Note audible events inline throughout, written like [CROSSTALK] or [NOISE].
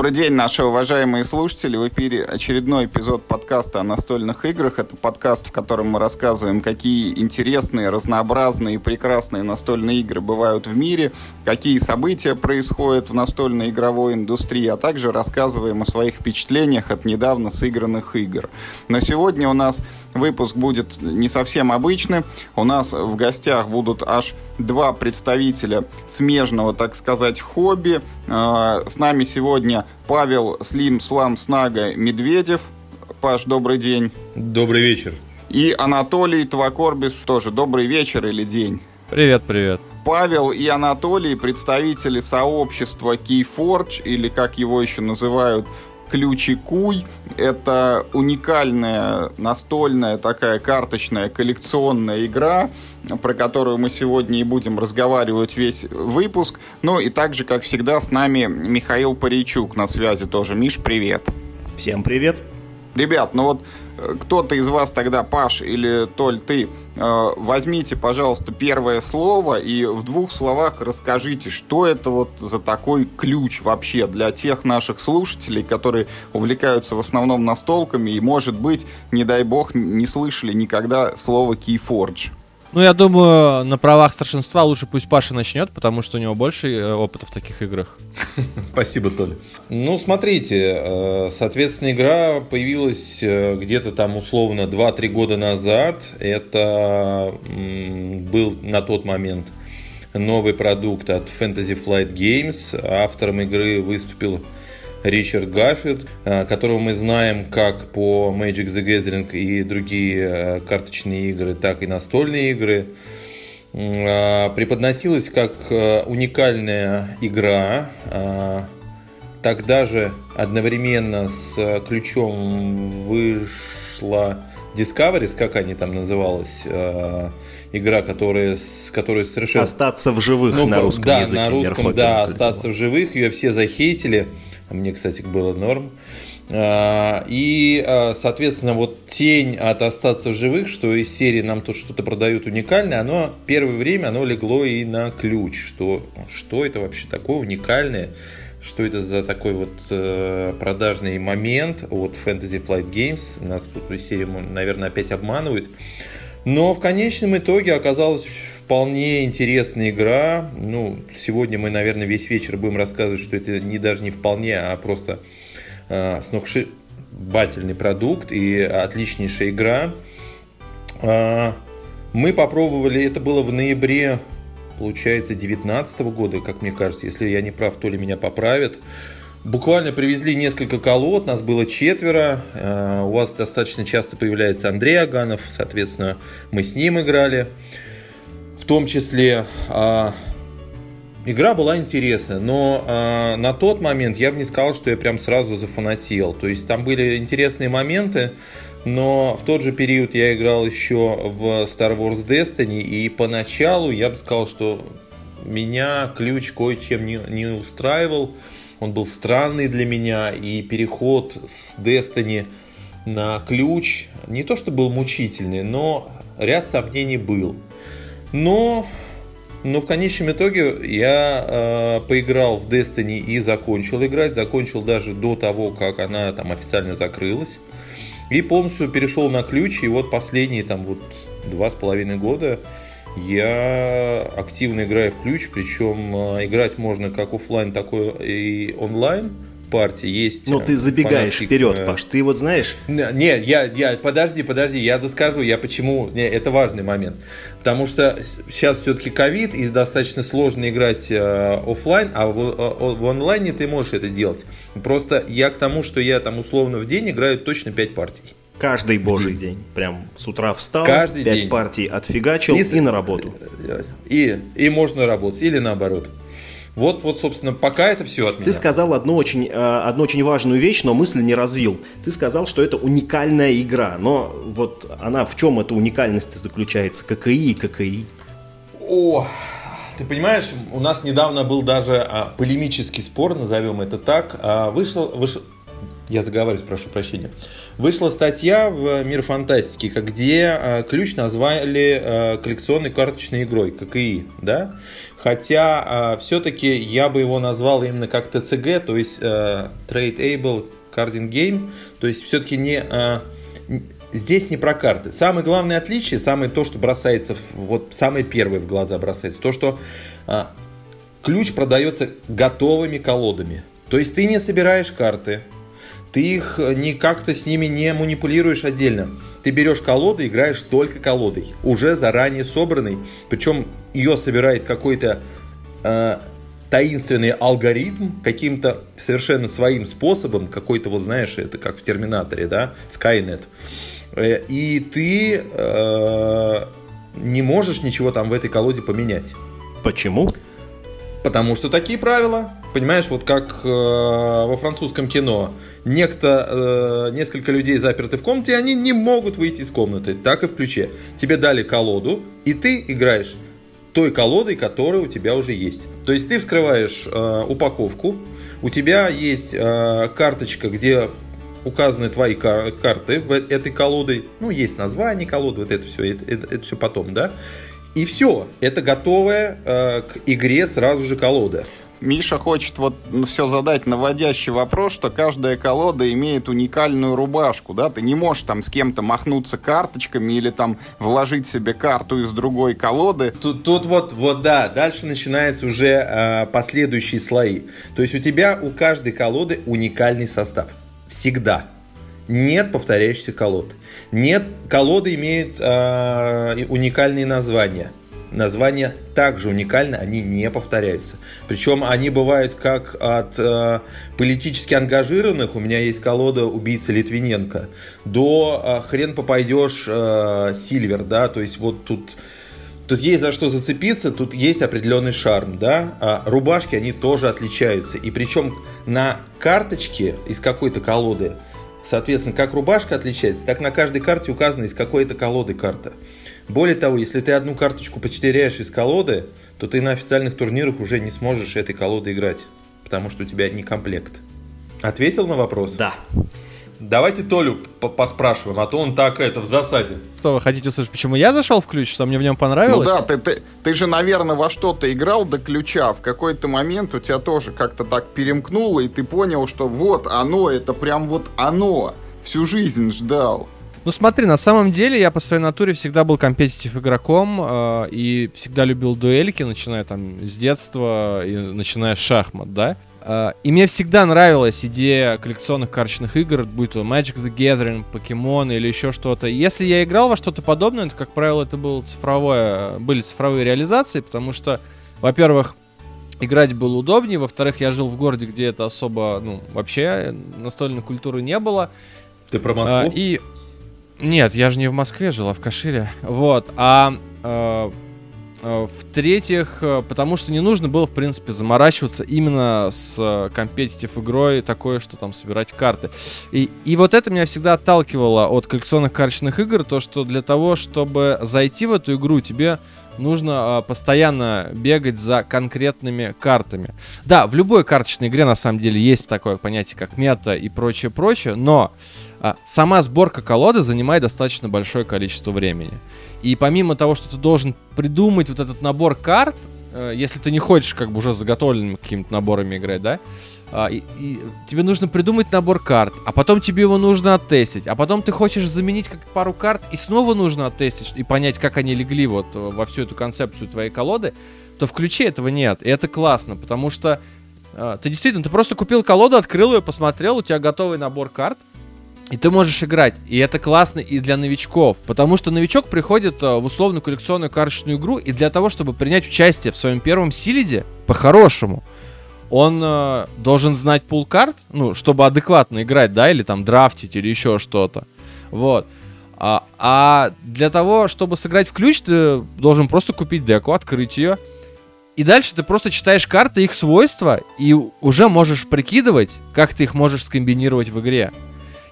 Добрый день, наши уважаемые слушатели. В эфире очередной эпизод подкаста о настольных играх. Это подкаст, в котором мы рассказываем, какие интересные, разнообразные и прекрасные настольные игры бывают в мире, какие события происходят в настольной игровой индустрии, а также рассказываем о своих впечатлениях от недавно сыгранных игр. Но сегодня у нас выпуск будет не совсем обычный. У нас в гостях будут аж два представителя смежного, так сказать, хобби. А, с нами сегодня Павел Слим Слам Снага Медведев. Паш, добрый день. Добрый вечер. И Анатолий Твакорбис тоже. Добрый вечер или день. Привет, привет. Павел и Анатолий, представители сообщества Keyforge, или как его еще называют, Ключикуй. Это уникальная настольная такая карточная коллекционная игра, про которую мы сегодня и будем разговаривать весь выпуск. Ну и также, как всегда, с нами Михаил Паричук на связи тоже. Миш, привет. Всем привет. Ребят, ну вот э, кто-то из вас тогда, Паш или Толь, ты, возьмите, пожалуйста, первое слово и в двух словах расскажите, что это вот за такой ключ вообще для тех наших слушателей, которые увлекаются в основном настолками и, может быть, не дай бог, не слышали никогда слова Keyforge. Ну, я думаю, на правах старшинства лучше пусть Паша начнет, потому что у него больше э, опыта в таких играх. [LAUGHS] Спасибо, Толя. Ну, смотрите, э, соответственно, игра появилась э, где-то там условно 2-3 года назад. Это был на тот момент новый продукт от Fantasy Flight Games. Автором игры выступил Ричард Гаффет, э, которого мы знаем как по Magic the Gathering и другие э, карточные игры, так и настольные игры. Э, преподносилась как уникальная игра, тогда же одновременно с ключом вышла Discoveries, как они там называлась, игра, которая, с которой совершенно... Остаться в живых ну, на русском да, языке. на русском, да, остаться в живых, ее все захейтили. А мне, кстати, было норм. А, и, а, соответственно, вот тень от остаться в живых, что из серии нам тут что-то продают уникальное, оно первое время оно легло и на ключ, что, что это вообще такое уникальное, что это за такой вот э, продажный момент от Fantasy Flight Games. Нас тут в серии, наверное, опять обманывают. Но в конечном итоге оказалось вполне интересная игра. Ну, сегодня мы, наверное, весь вечер будем рассказывать, что это не даже не вполне, а просто э, сногсшибательный продукт и отличнейшая игра. Э, мы попробовали, это было в ноябре, получается, 2019 года, как мне кажется, если я не прав, то ли меня поправят. Буквально привезли несколько колод, нас было четверо. Э, у вас достаточно часто появляется Андрей Аганов, соответственно, мы с ним играли том числе а, игра была интересная, но а, на тот момент я бы не сказал, что я прям сразу зафанател. То есть там были интересные моменты, но в тот же период я играл еще в Star Wars Destiny, и поначалу я бы сказал, что меня ключ кое-чем не, не устраивал. Он был странный для меня, и переход с Destiny на ключ не то что был мучительный, но ряд сомнений был. Но, но в конечном итоге я э, поиграл в Destiny и закончил играть. Закончил даже до того, как она там официально закрылась. И полностью перешел на ключ. И вот последние там вот два с половиной года я активно играю в ключ. Причем э, играть можно как офлайн, так и онлайн партии есть... Ну, ты забегаешь фанатских... вперед, э, Паш, ты вот знаешь... Нет, я, я, подожди, подожди, я доскажу, я почему... Не, это важный момент. Потому что сейчас все-таки ковид, и достаточно сложно играть э, офлайн, а в, э, в онлайне ты можешь это делать. Просто я к тому, что я там условно в день играю точно 5 партий. Каждый божий день. Прям с утра встал, Каждый 5 день. партий отфигачил и, и на работу. И, и можно работать, или наоборот. Вот, вот, собственно, пока это все от меня. Ты сказал одну очень, э, одну очень важную вещь, но мысль не развил. Ты сказал, что это уникальная игра, но вот она в чем эта уникальность заключается? ККИ и ККИ. О, ты понимаешь, у нас недавно был даже а, полемический спор, назовем это так. А, вышел, вышел, я заговариваюсь, прошу прощения. Вышла статья в Мир фантастики, где э, ключ назвали э, коллекционной карточной игрой, ККИ, да? Хотя э, все-таки я бы его назвал именно как ТЦГ, то есть э, Trade Able Carding Game, то есть все-таки не... Э, здесь не про карты. Самое главное отличие, самое то, что бросается, в, вот самое первое в глаза бросается, то, что э, ключ продается готовыми колодами. То есть ты не собираешь карты, ты их э, не как-то с ними не манипулируешь отдельно. Ты берешь колоду, играешь только колодой, уже заранее собранной. Причем ее собирает какой-то э, таинственный алгоритм каким-то совершенно своим способом, какой-то вот знаешь, это как в Терминаторе, да, Skynet. Э, и ты э, не можешь ничего там в этой колоде поменять. Почему? Потому что такие правила. Понимаешь, вот как э, во французском кино. Некто, э, несколько людей заперты в комнате, и они не могут выйти из комнаты. Так и в ключе. Тебе дали колоду, и ты играешь той колодой, которая у тебя уже есть. То есть ты вскрываешь э, упаковку, у тебя есть э, карточка, где указаны твои кар- карты в этой колодой. Ну, есть название колоды, вот это все, это, это, это все потом, да. И все, это готовая э, к игре сразу же колода. Миша хочет вот все задать наводящий вопрос, что каждая колода имеет уникальную рубашку, да, ты не можешь там с кем-то махнуться карточками или там вложить себе карту из другой колоды. Тут, тут вот, вот да, дальше начинаются уже э, последующие слои. То есть у тебя у каждой колоды уникальный состав. Всегда. Нет повторяющихся колод. Нет, колоды имеют э, уникальные названия названия также уникальны, они не повторяются. Причем они бывают как от э, политически ангажированных, у меня есть колода убийцы Литвиненко, до э, хрен попадешь э, Сильвер, да, то есть вот тут Тут есть за что зацепиться, тут есть определенный шарм, да. А рубашки, они тоже отличаются. И причем на карточке из какой-то колоды, соответственно, как рубашка отличается, так на каждой карте указано из какой то колоды карта. Более того, если ты одну карточку потеряешь из колоды, то ты на официальных турнирах уже не сможешь этой колоды играть, потому что у тебя не комплект. Ответил на вопрос? Да. Давайте Толю поспрашиваем, а то он так это в засаде. Что, вы хотите услышать, почему я зашел в ключ, что мне в нем понравилось? Ну да, ты, ты, ты же, наверное, во что-то играл до ключа. В какой-то момент у тебя тоже как-то так перемкнуло, и ты понял, что вот оно, это прям вот оно. Всю жизнь ждал. Ну смотри, на самом деле я по своей натуре всегда был компетитив игроком э, и всегда любил дуэльки, начиная там с детства и начиная с шахмат, да. Э, и мне всегда нравилась идея коллекционных карточных игр, будь то Magic the Gathering, Pokemon или еще что-то. Если я играл во что-то подобное, то, как правило, это было цифровое, были цифровые реализации, потому что, во-первых, играть было удобнее, во-вторых, я жил в городе, где это особо, ну, вообще настольной культуры не было. Ты про Москву? А, и нет, я же не в Москве жил, а в Кашире. Вот. А э, э, в-третьих, э, потому что не нужно было, в принципе, заморачиваться именно с компетитив игрой, такое, что там собирать карты. И, и вот это меня всегда отталкивало от коллекционных карточных игр, то, что для того, чтобы зайти в эту игру, тебе нужно э, постоянно бегать за конкретными картами. Да, в любой карточной игре на самом деле есть такое понятие, как мета и прочее-прочее, но сама сборка колоды занимает достаточно большое количество времени. И помимо того, что ты должен придумать вот этот набор карт, э, если ты не хочешь как бы уже заготовленными какими-то наборами играть, да, а, и, и тебе нужно придумать набор карт, а потом тебе его нужно оттестить, а потом ты хочешь заменить как пару карт и снова нужно оттестить и понять, как они легли вот во всю эту концепцию твоей колоды, то в ключе этого нет. И это классно, потому что э, ты действительно, ты просто купил колоду, открыл ее, посмотрел, у тебя готовый набор карт, и ты можешь играть. И это классно и для новичков. Потому что новичок приходит э, в условную коллекционную карточную игру, и для того, чтобы принять участие в своем первом силиде, по-хорошему, он э, должен знать пул карт, ну, чтобы адекватно играть, да, или там драфтить, или еще что-то. Вот. А, а для того, чтобы сыграть в ключ, ты должен просто купить деку, открыть ее. И дальше ты просто читаешь карты, их свойства, и уже можешь прикидывать, как ты их можешь скомбинировать в игре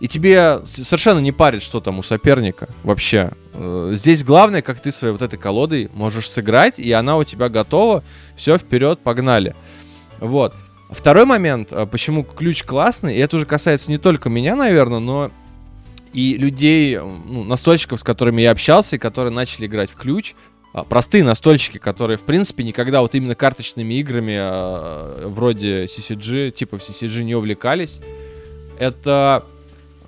и тебе совершенно не парит, что там у соперника вообще. Э, здесь главное, как ты своей вот этой колодой можешь сыграть, и она у тебя готова. Все, вперед, погнали. Вот. Второй момент, а, почему ключ классный, и это уже касается не только меня, наверное, но и людей, ну, настольщиков, с которыми я общался, и которые начали играть в ключ, а, простые настольщики, которые, в принципе, никогда вот именно карточными играми э, вроде CCG, типа в CCG не увлекались. Это...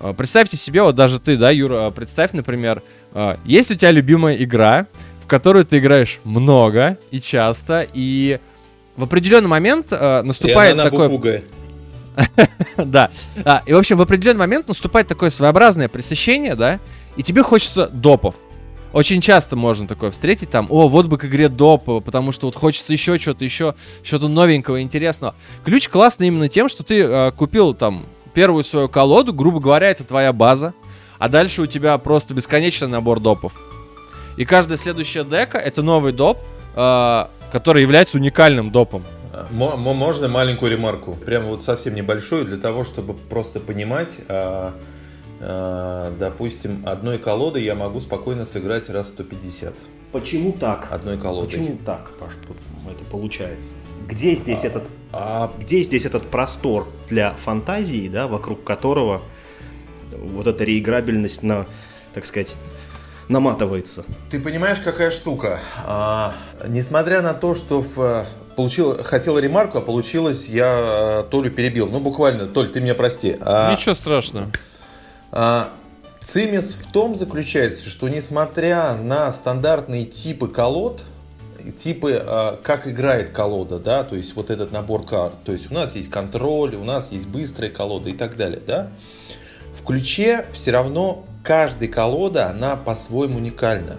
Э, представьте себе, вот даже ты, да, Юра, представь, например, э, есть у тебя любимая игра, в которую ты играешь много и часто, и в определенный момент наступает такое... [LAUGHS] да. А, и, в общем, в определенный момент наступает такое своеобразное пресыщение, да, и тебе хочется допов. Очень часто можно такое встретить, там, о, вот бы к игре доп, потому что вот хочется еще что-то, еще что-то новенького, интересного. Ключ классный именно тем, что ты э, купил там первую свою колоду, грубо говоря, это твоя база, а дальше у тебя просто бесконечный набор допов. И каждая следующая дека это новый доп, э, который является уникальным допом. Можно маленькую ремарку? Прямо вот совсем небольшую, для того, чтобы просто понимать, а, а, допустим, одной колодой я могу спокойно сыграть раз 150. Почему так? Одной колодой. Почему так, Паш, это получается? Где здесь а, этот, а... где здесь этот простор для фантазии, да, вокруг которого вот эта реиграбельность на, так сказать, наматывается. Ты понимаешь, какая штука? А, несмотря на то, что в, получил, хотел ремарку, а получилось, я Толю перебил. Ну, буквально, Толь, ты меня прости. А, Ничего страшного. А, цимис в том заключается, что несмотря на стандартные типы колод, типы, а, как играет колода, да, то есть вот этот набор карт, то есть у нас есть контроль, у нас есть быстрая колода и так далее, да, в ключе все равно каждая колода, она по-своему уникальна.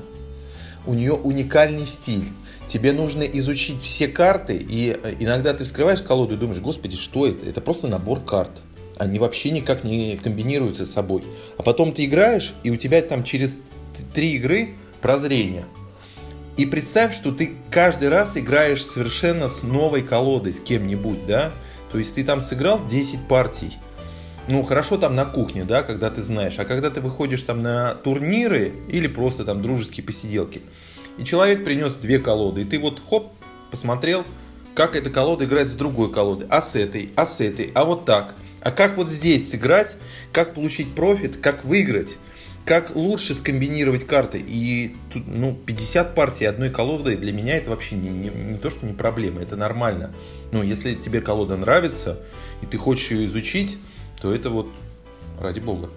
У нее уникальный стиль. Тебе нужно изучить все карты, и э, иногда ты вскрываешь колоду и думаешь, господи, что это? Это просто набор карт. Они вообще никак не комбинируются с собой. А потом ты играешь, и у тебя там через три игры прозрение. И представь, что ты каждый раз играешь совершенно с новой колодой, с кем-нибудь, да? То есть ты там сыграл 10 партий, ну, хорошо там на кухне, да, когда ты знаешь, а когда ты выходишь там на турниры или просто там дружеские посиделки, и человек принес две колоды, и ты вот хоп, посмотрел, как эта колода играет с другой колодой, а с этой, а с этой, а вот так. А как вот здесь сыграть, как получить профит, как выиграть, как лучше скомбинировать карты. И тут, ну, 50 партий одной колоды для меня это вообще не, не, не то, что не проблема, это нормально. Ну, если тебе колода нравится, и ты хочешь ее изучить, то это вот ради бога.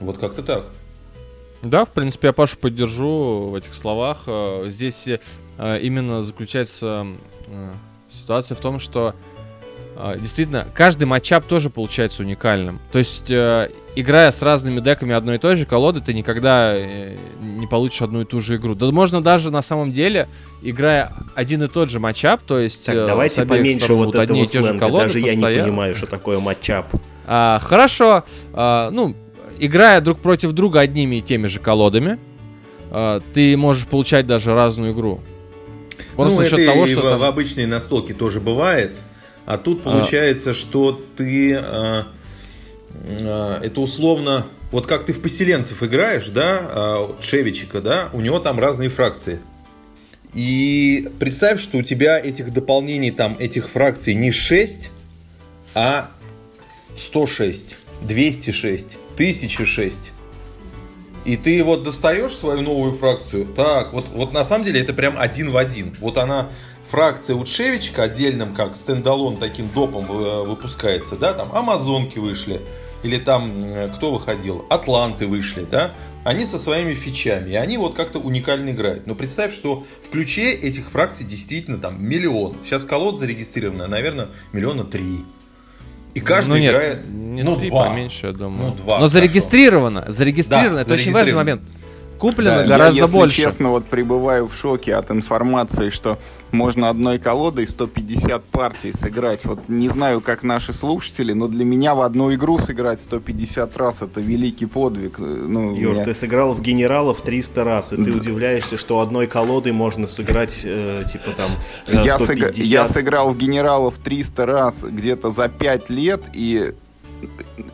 Вот как-то так. Да, в принципе, я Пашу поддержу в этих словах. Э, здесь э, именно заключается э, ситуация в том, что действительно каждый матчап тоже получается уникальным. То есть, играя с разными деками одной и той же колоды, ты никогда не получишь одну и ту же игру. Да можно даже на самом деле, играя один и тот же матчап, то есть... Так, давайте поменьше вот этого сленга, колоды даже постоянно. я не понимаю, что такое матчап. А, хорошо, а, ну, играя друг против друга одними и теми же колодами, а, ты можешь получать даже разную игру. Просто ну, это того, что в, там... в обычной настолке тоже бывает. А тут а. получается, а... что ты... А, это условно... Вот как ты в поселенцев играешь, да, Шевичика, да, у него там разные фракции. И представь, что у тебя этих дополнений, там, этих фракций не 6, а 106, 206, 1006. И ты вот достаешь свою новую фракцию. Так, вот, вот на самом деле это прям один в один. Вот она, фракция Утшевичка отдельным, как стендалон таким допом э, выпускается, да, там Амазонки вышли, или там э, кто выходил, Атланты вышли, да, они со своими фичами, и они вот как-то уникально играют. Но представь, что в ключе этих фракций действительно там миллион. Сейчас колод зарегистрировано, наверное, миллиона три. И каждый ну, нет, играет, не ну, два. поменьше, я думаю. Ну, два, Но зарегистрировано, зарегистрировано, да, это очень важный момент. Куплено да, гораздо я, если больше. честно, вот пребываю в шоке от информации, что можно одной колодой 150 партий сыграть. Вот не знаю, как наши слушатели, но для меня в одну игру сыграть 150 раз это великий подвиг. Ну, Юр, меня... ты сыграл в генералов 300 раз, и ты да. удивляешься, что одной колодой можно сыграть э, типа там э, 150. Я, сыг... я сыграл в генералов 300 раз где-то за 5 лет, и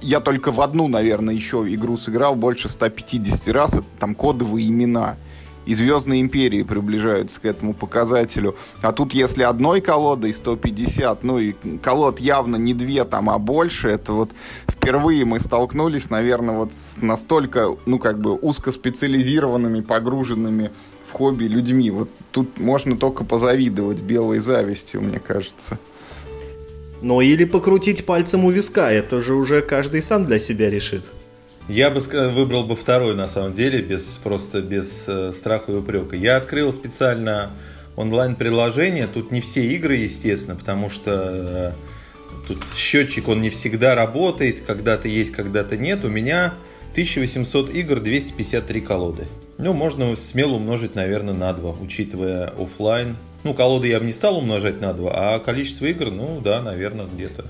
я только в одну, наверное, еще игру сыграл больше 150 раз. Это там кодовые имена. И Звездные империи приближаются к этому показателю. А тут, если одной колодой 150, ну и колод явно не две там, а больше, это вот впервые мы столкнулись, наверное, вот с настолько, ну, как бы узкоспециализированными, погруженными в хобби людьми. Вот тут можно только позавидовать белой завистью, мне кажется. Ну или покрутить пальцем у виска, это же уже каждый сам для себя решит. Я бы выбрал бы второй, на самом деле, без, просто без э, страха и упрека. Я открыл специально онлайн-приложение. Тут не все игры, естественно, потому что э, тут счетчик, он не всегда работает. Когда-то есть, когда-то нет. У меня 1800 игр, 253 колоды. Ну, можно смело умножить, наверное, на 2, учитывая офлайн. Ну, колоды я бы не стал умножать на 2, а количество игр, ну, да, наверное, где-то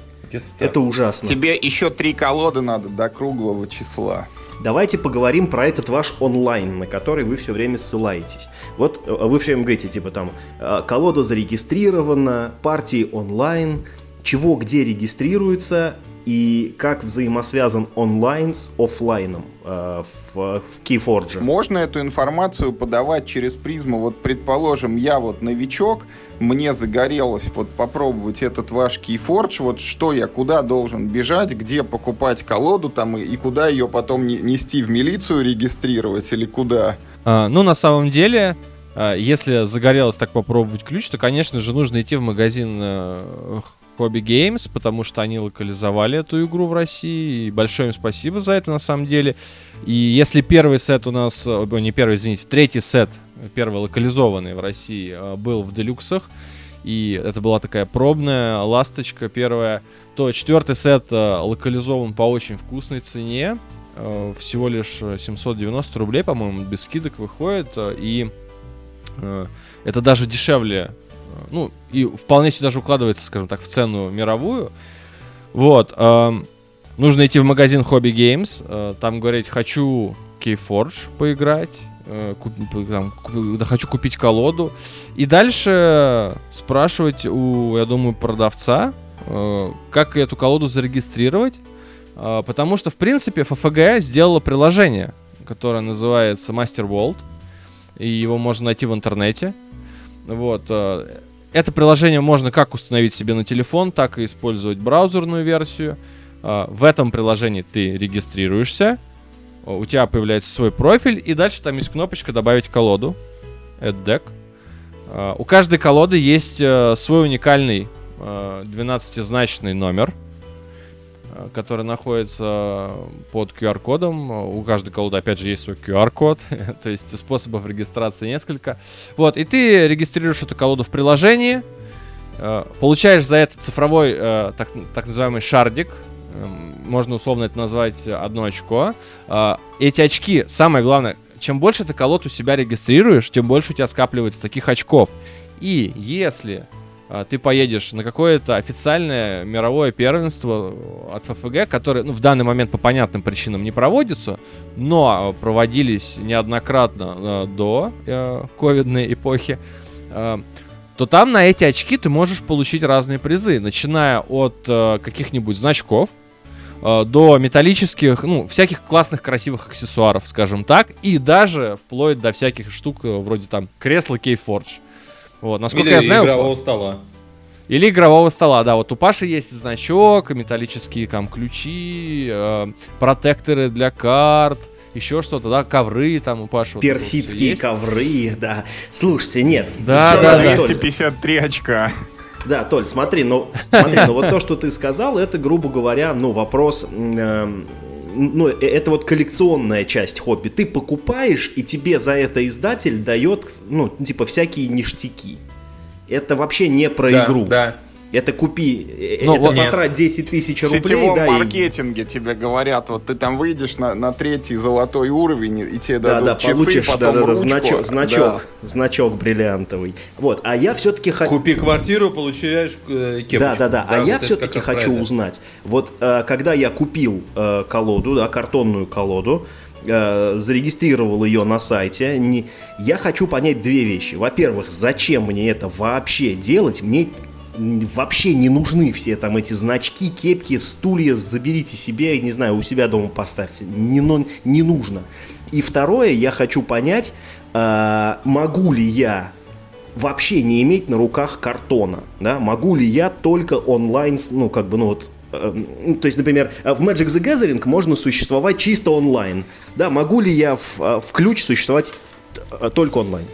Это ужасно. Тебе еще три колоды надо до круглого числа. Давайте поговорим про этот ваш онлайн, на который вы все время ссылаетесь. Вот э, вы все время говорите, типа там, э, колода зарегистрирована, партии онлайн, чего где регистрируется, и как взаимосвязан онлайн с офлайном э, в, в Keyforge. Можно эту информацию подавать через призму, вот предположим, я вот новичок, мне загорелось вот попробовать этот ваш Keyforge, вот что я, куда должен бежать, где покупать колоду там и, и куда ее потом нести в милицию регистрировать или куда? А, ну, на самом деле, а, если загорелось так попробовать ключ, то, конечно же, нужно идти в магазин э, Hobby Games, потому что они локализовали эту игру в России. И большое им спасибо за это, на самом деле. И если первый сет у нас, о, не первый, извините, третий сет, первый локализованный в России, э, был в делюксах, и это была такая пробная ласточка первая, то четвертый сет э, локализован по очень вкусной цене, э, всего лишь 790 рублей, по-моему, без скидок выходит, и это даже дешевле ну, и вполне себе даже укладывается, скажем так, в цену мировую. Вот. Э, нужно идти в магазин Hobby Games, э, там говорить, хочу Keyforge поиграть, э, куп, там, куп, да, хочу купить колоду. И дальше спрашивать у, я думаю, продавца, э, как эту колоду зарегистрировать. Э, потому что, в принципе, FFG сделала приложение, которое называется Master World. И его можно найти в интернете. Вот. Э, это приложение можно как установить себе на телефон, так и использовать браузерную версию. Э, в этом приложении ты регистрируешься, у тебя появляется свой профиль, и дальше там есть кнопочка «Добавить колоду», Add Deck. Э, у каждой колоды есть свой уникальный 12-значный номер – Э, который находится под QR-кодом. У каждой колоды, опять же, есть свой QR-код, [LAUGHS] то есть способов регистрации несколько. Вот, и ты регистрируешь эту колоду в приложении, э, получаешь за это цифровой, э, так, так называемый шардик, эм, можно условно это назвать одно очко. Эти очки, самое главное, чем больше ты колод у себя регистрируешь, тем больше у тебя скапливается таких очков. И если ты поедешь на какое-то официальное мировое первенство от ФФГ, которое ну, в данный момент по понятным причинам не проводится, но проводились неоднократно э, до э, ковидной эпохи, э, то там на эти очки ты можешь получить разные призы, начиная от каких-нибудь значков, до металлических, ну, всяких классных, красивых аксессуаров, скажем так, и даже вплоть до всяких штук, вроде там кресла Keyforge. Вот, насколько Или я знаю... игрового стола. Или игрового стола, да. Вот у Паши есть значок, металлические там ключи, э, протекторы для карт, еще что-то, да, ковры там у Паши. Персидские вот ковры, да. Слушайте, нет. Да, да, да. 253 очка. Да, Толь, смотри, ну, смотри, ну вот то, что ты сказал, это, грубо говоря, ну, вопрос, э, ну, э, это вот коллекционная часть хобби. Ты покупаешь, и тебе за это издатель дает, ну, типа, всякие ништяки. Это вообще не про да, игру. Да. Это купи, э, ну, это вот потрать 10 тысяч рублей. В сетевом да, маркетинге и... тебе говорят, вот ты там выйдешь на, на третий золотой уровень, и тебе да, дадут да, часы, получишь, потом да, да, ручку. значок, значок, да. значок бриллиантовый. Вот, а я все-таки хочу... Купи квартиру, получаешь э, кепочку. Да, да, да, а вот я все-таки хочу правильно. узнать, вот э, когда я купил э, колоду, да, картонную колоду, зарегистрировал ее на сайте. Не... Я хочу понять две вещи. Во-первых, зачем мне это вообще делать? Мне вообще не нужны все там эти значки, кепки, стулья, заберите себе, не знаю, у себя дома поставьте. Не, но, не нужно. И второе, я хочу понять, э, могу ли я вообще не иметь на руках картона, да, могу ли я только онлайн, ну, как бы, ну, вот, э, то есть, например, в Magic the Gathering можно существовать чисто онлайн, да, могу ли я в, э, в ключ существовать э, только онлайн?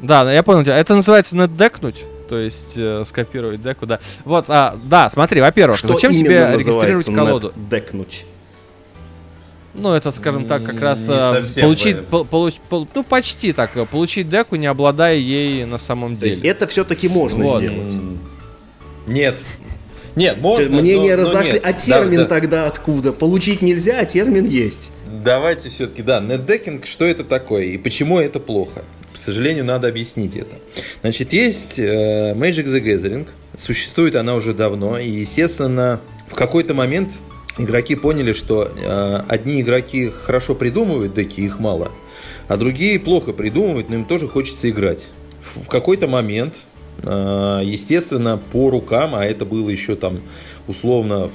Да, я понял тебя. Это называется наддекнуть. То есть э, скопировать деку, да. Вот, а, да, смотри, во-первых, Что зачем тебе регистрировать колоду? Декнуть. Ну, это, скажем так, как раз Не совсем получить, пол- получ- пол- ну, почти так, э, получить деку, не обладая ей на самом То есть деле. это все-таки можно Вот. сделать. Нет. Нет, можно. Мнения но- но разошли. нет. А Да, термин да. тогда откуда? Получить нельзя, а термин есть. Давайте все-таки, да, нетдекинг, что это такое и почему это плохо? К сожалению, надо объяснить это. Значит, есть э, Magic the Gathering, существует она уже давно, и, естественно, в какой-то момент игроки поняли, что э, одни игроки хорошо придумывают деки, их мало, а другие плохо придумывают, но им тоже хочется играть. В, в какой-то момент, э, естественно, по рукам, а это было еще там условно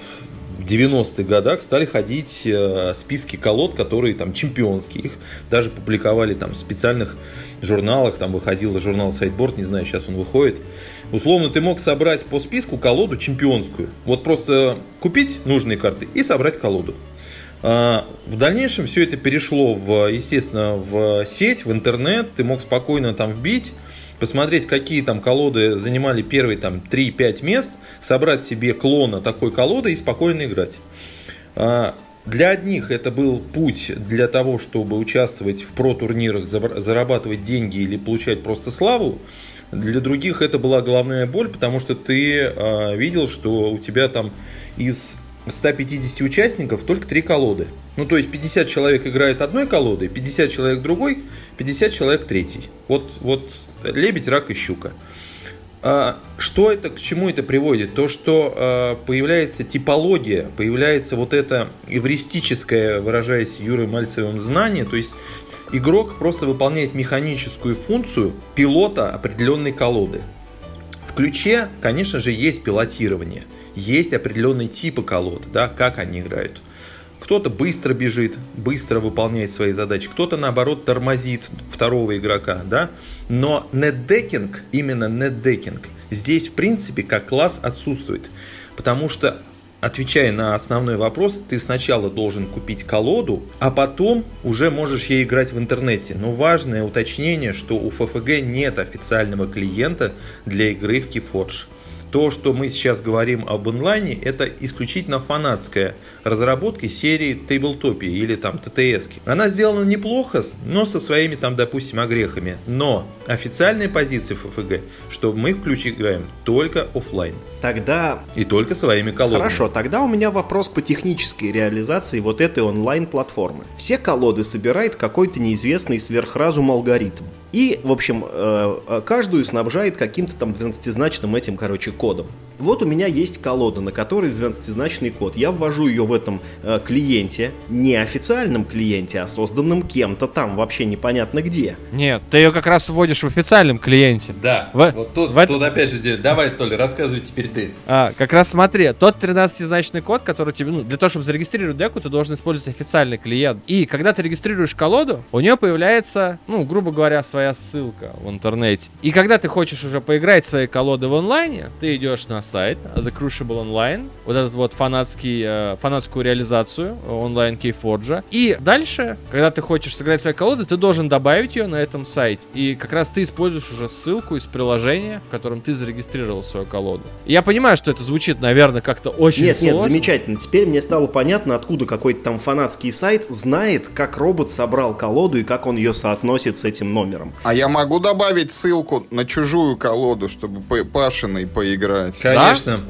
в в 90-х годах стали ходить э, списки колод, которые там чемпионские. Их даже публиковали там в специальных журналах. Там выходил журнал Sideboard, не знаю, сейчас он выходит. Условно, ты мог собрать по списку колоду чемпионскую. Вот просто купить нужные карты и собрать колоду. А, В дальнейшем все это перешло, в, естественно, в сеть, в интернет. Ты мог спокойно там вбить, посмотреть, какие там колоды занимали первые там 3-5 мест, собрать себе клона такой колоды и спокойно играть. А, Для одних это был путь для того, чтобы участвовать в про-турнирах, зарабатывать деньги или получать просто славу. Для других это была головная боль, потому что ты а, видел, что у тебя там из 150 участников только три колоды. Ну, то есть 50 человек играет одной колодой, 50 человек другой, 50 человек третий. Вот, вот лебедь, рак и щука. А, Что это, к чему это приводит? То, что а, появляется типология, появляется вот это эвристическое, выражаясь Юрой Мальцевым, знание, то есть игрок просто выполняет механическую функцию пилота определенной колоды. В ключе, конечно же, есть пилотирование, есть определенные типы колод, да, как они играют. Кто-то быстро бежит, быстро выполняет свои задачи, кто-то наоборот тормозит второго игрока, да. Но нетдекинг, именно нетдекинг, здесь в принципе как класс отсутствует, потому что Отвечая на основной вопрос, ты сначала должен купить колоду, а потом уже можешь ей играть в интернете. Но важное уточнение, что у ФФГ нет официального клиента для игры в Keyforge. То, что мы сейчас говорим об онлайне, это исключительно фанатская разработка серии Tabletopia или там ТТС. Она сделана неплохо, но со своими там, допустим, огрехами. Но официальная позиция ФФГ, что мы в ключ играем только офлайн Тогда и только своими колодами. Хорошо, тогда у меня вопрос по технической реализации вот этой онлайн-платформы. Все колоды собирает какой-то неизвестный сверхразум алгоритм. И, в общем, э, э, каждую снабжает каким-то там 12-значным этим, короче, кодом. Вот у меня есть колода, на которой 12-значный код. Я ввожу ее в этом э, клиенте, не официальном клиенте, а созданном кем-то там, вообще непонятно где. Нет, ты ее как раз вводишь в официальном клиенте. Да, В- вот тут, в этом- тут опять же, давай, Толя, рассказывай теперь ты. А, как раз смотри, тот 13-значный код, который тебе, ну, для того, чтобы зарегистрировать деку, ты должен использовать официальный клиент. И когда ты регистрируешь колоду, у нее появляется, ну, грубо говоря, своя ссылка в интернете. И когда ты хочешь уже поиграть в свои колоды в онлайне, ты идешь на сайт The Crucible Online, вот этот вот фанатский, э, фанатскую реализацию э, онлайн Keyforge. И дальше, когда ты хочешь сыграть свои колоды, ты должен добавить ее на этом сайте. И как раз ты используешь уже ссылку из приложения, в котором ты зарегистрировал свою колоду. И я понимаю, что это звучит, наверное, как-то очень Нет, нет, сложно. замечательно. Теперь мне стало понятно, откуда какой-то там фанатский сайт знает, как робот собрал колоду и как он ее соотносит с этим номером. А я могу добавить ссылку на чужую колоду, чтобы Пашиной поиграть? Конечно.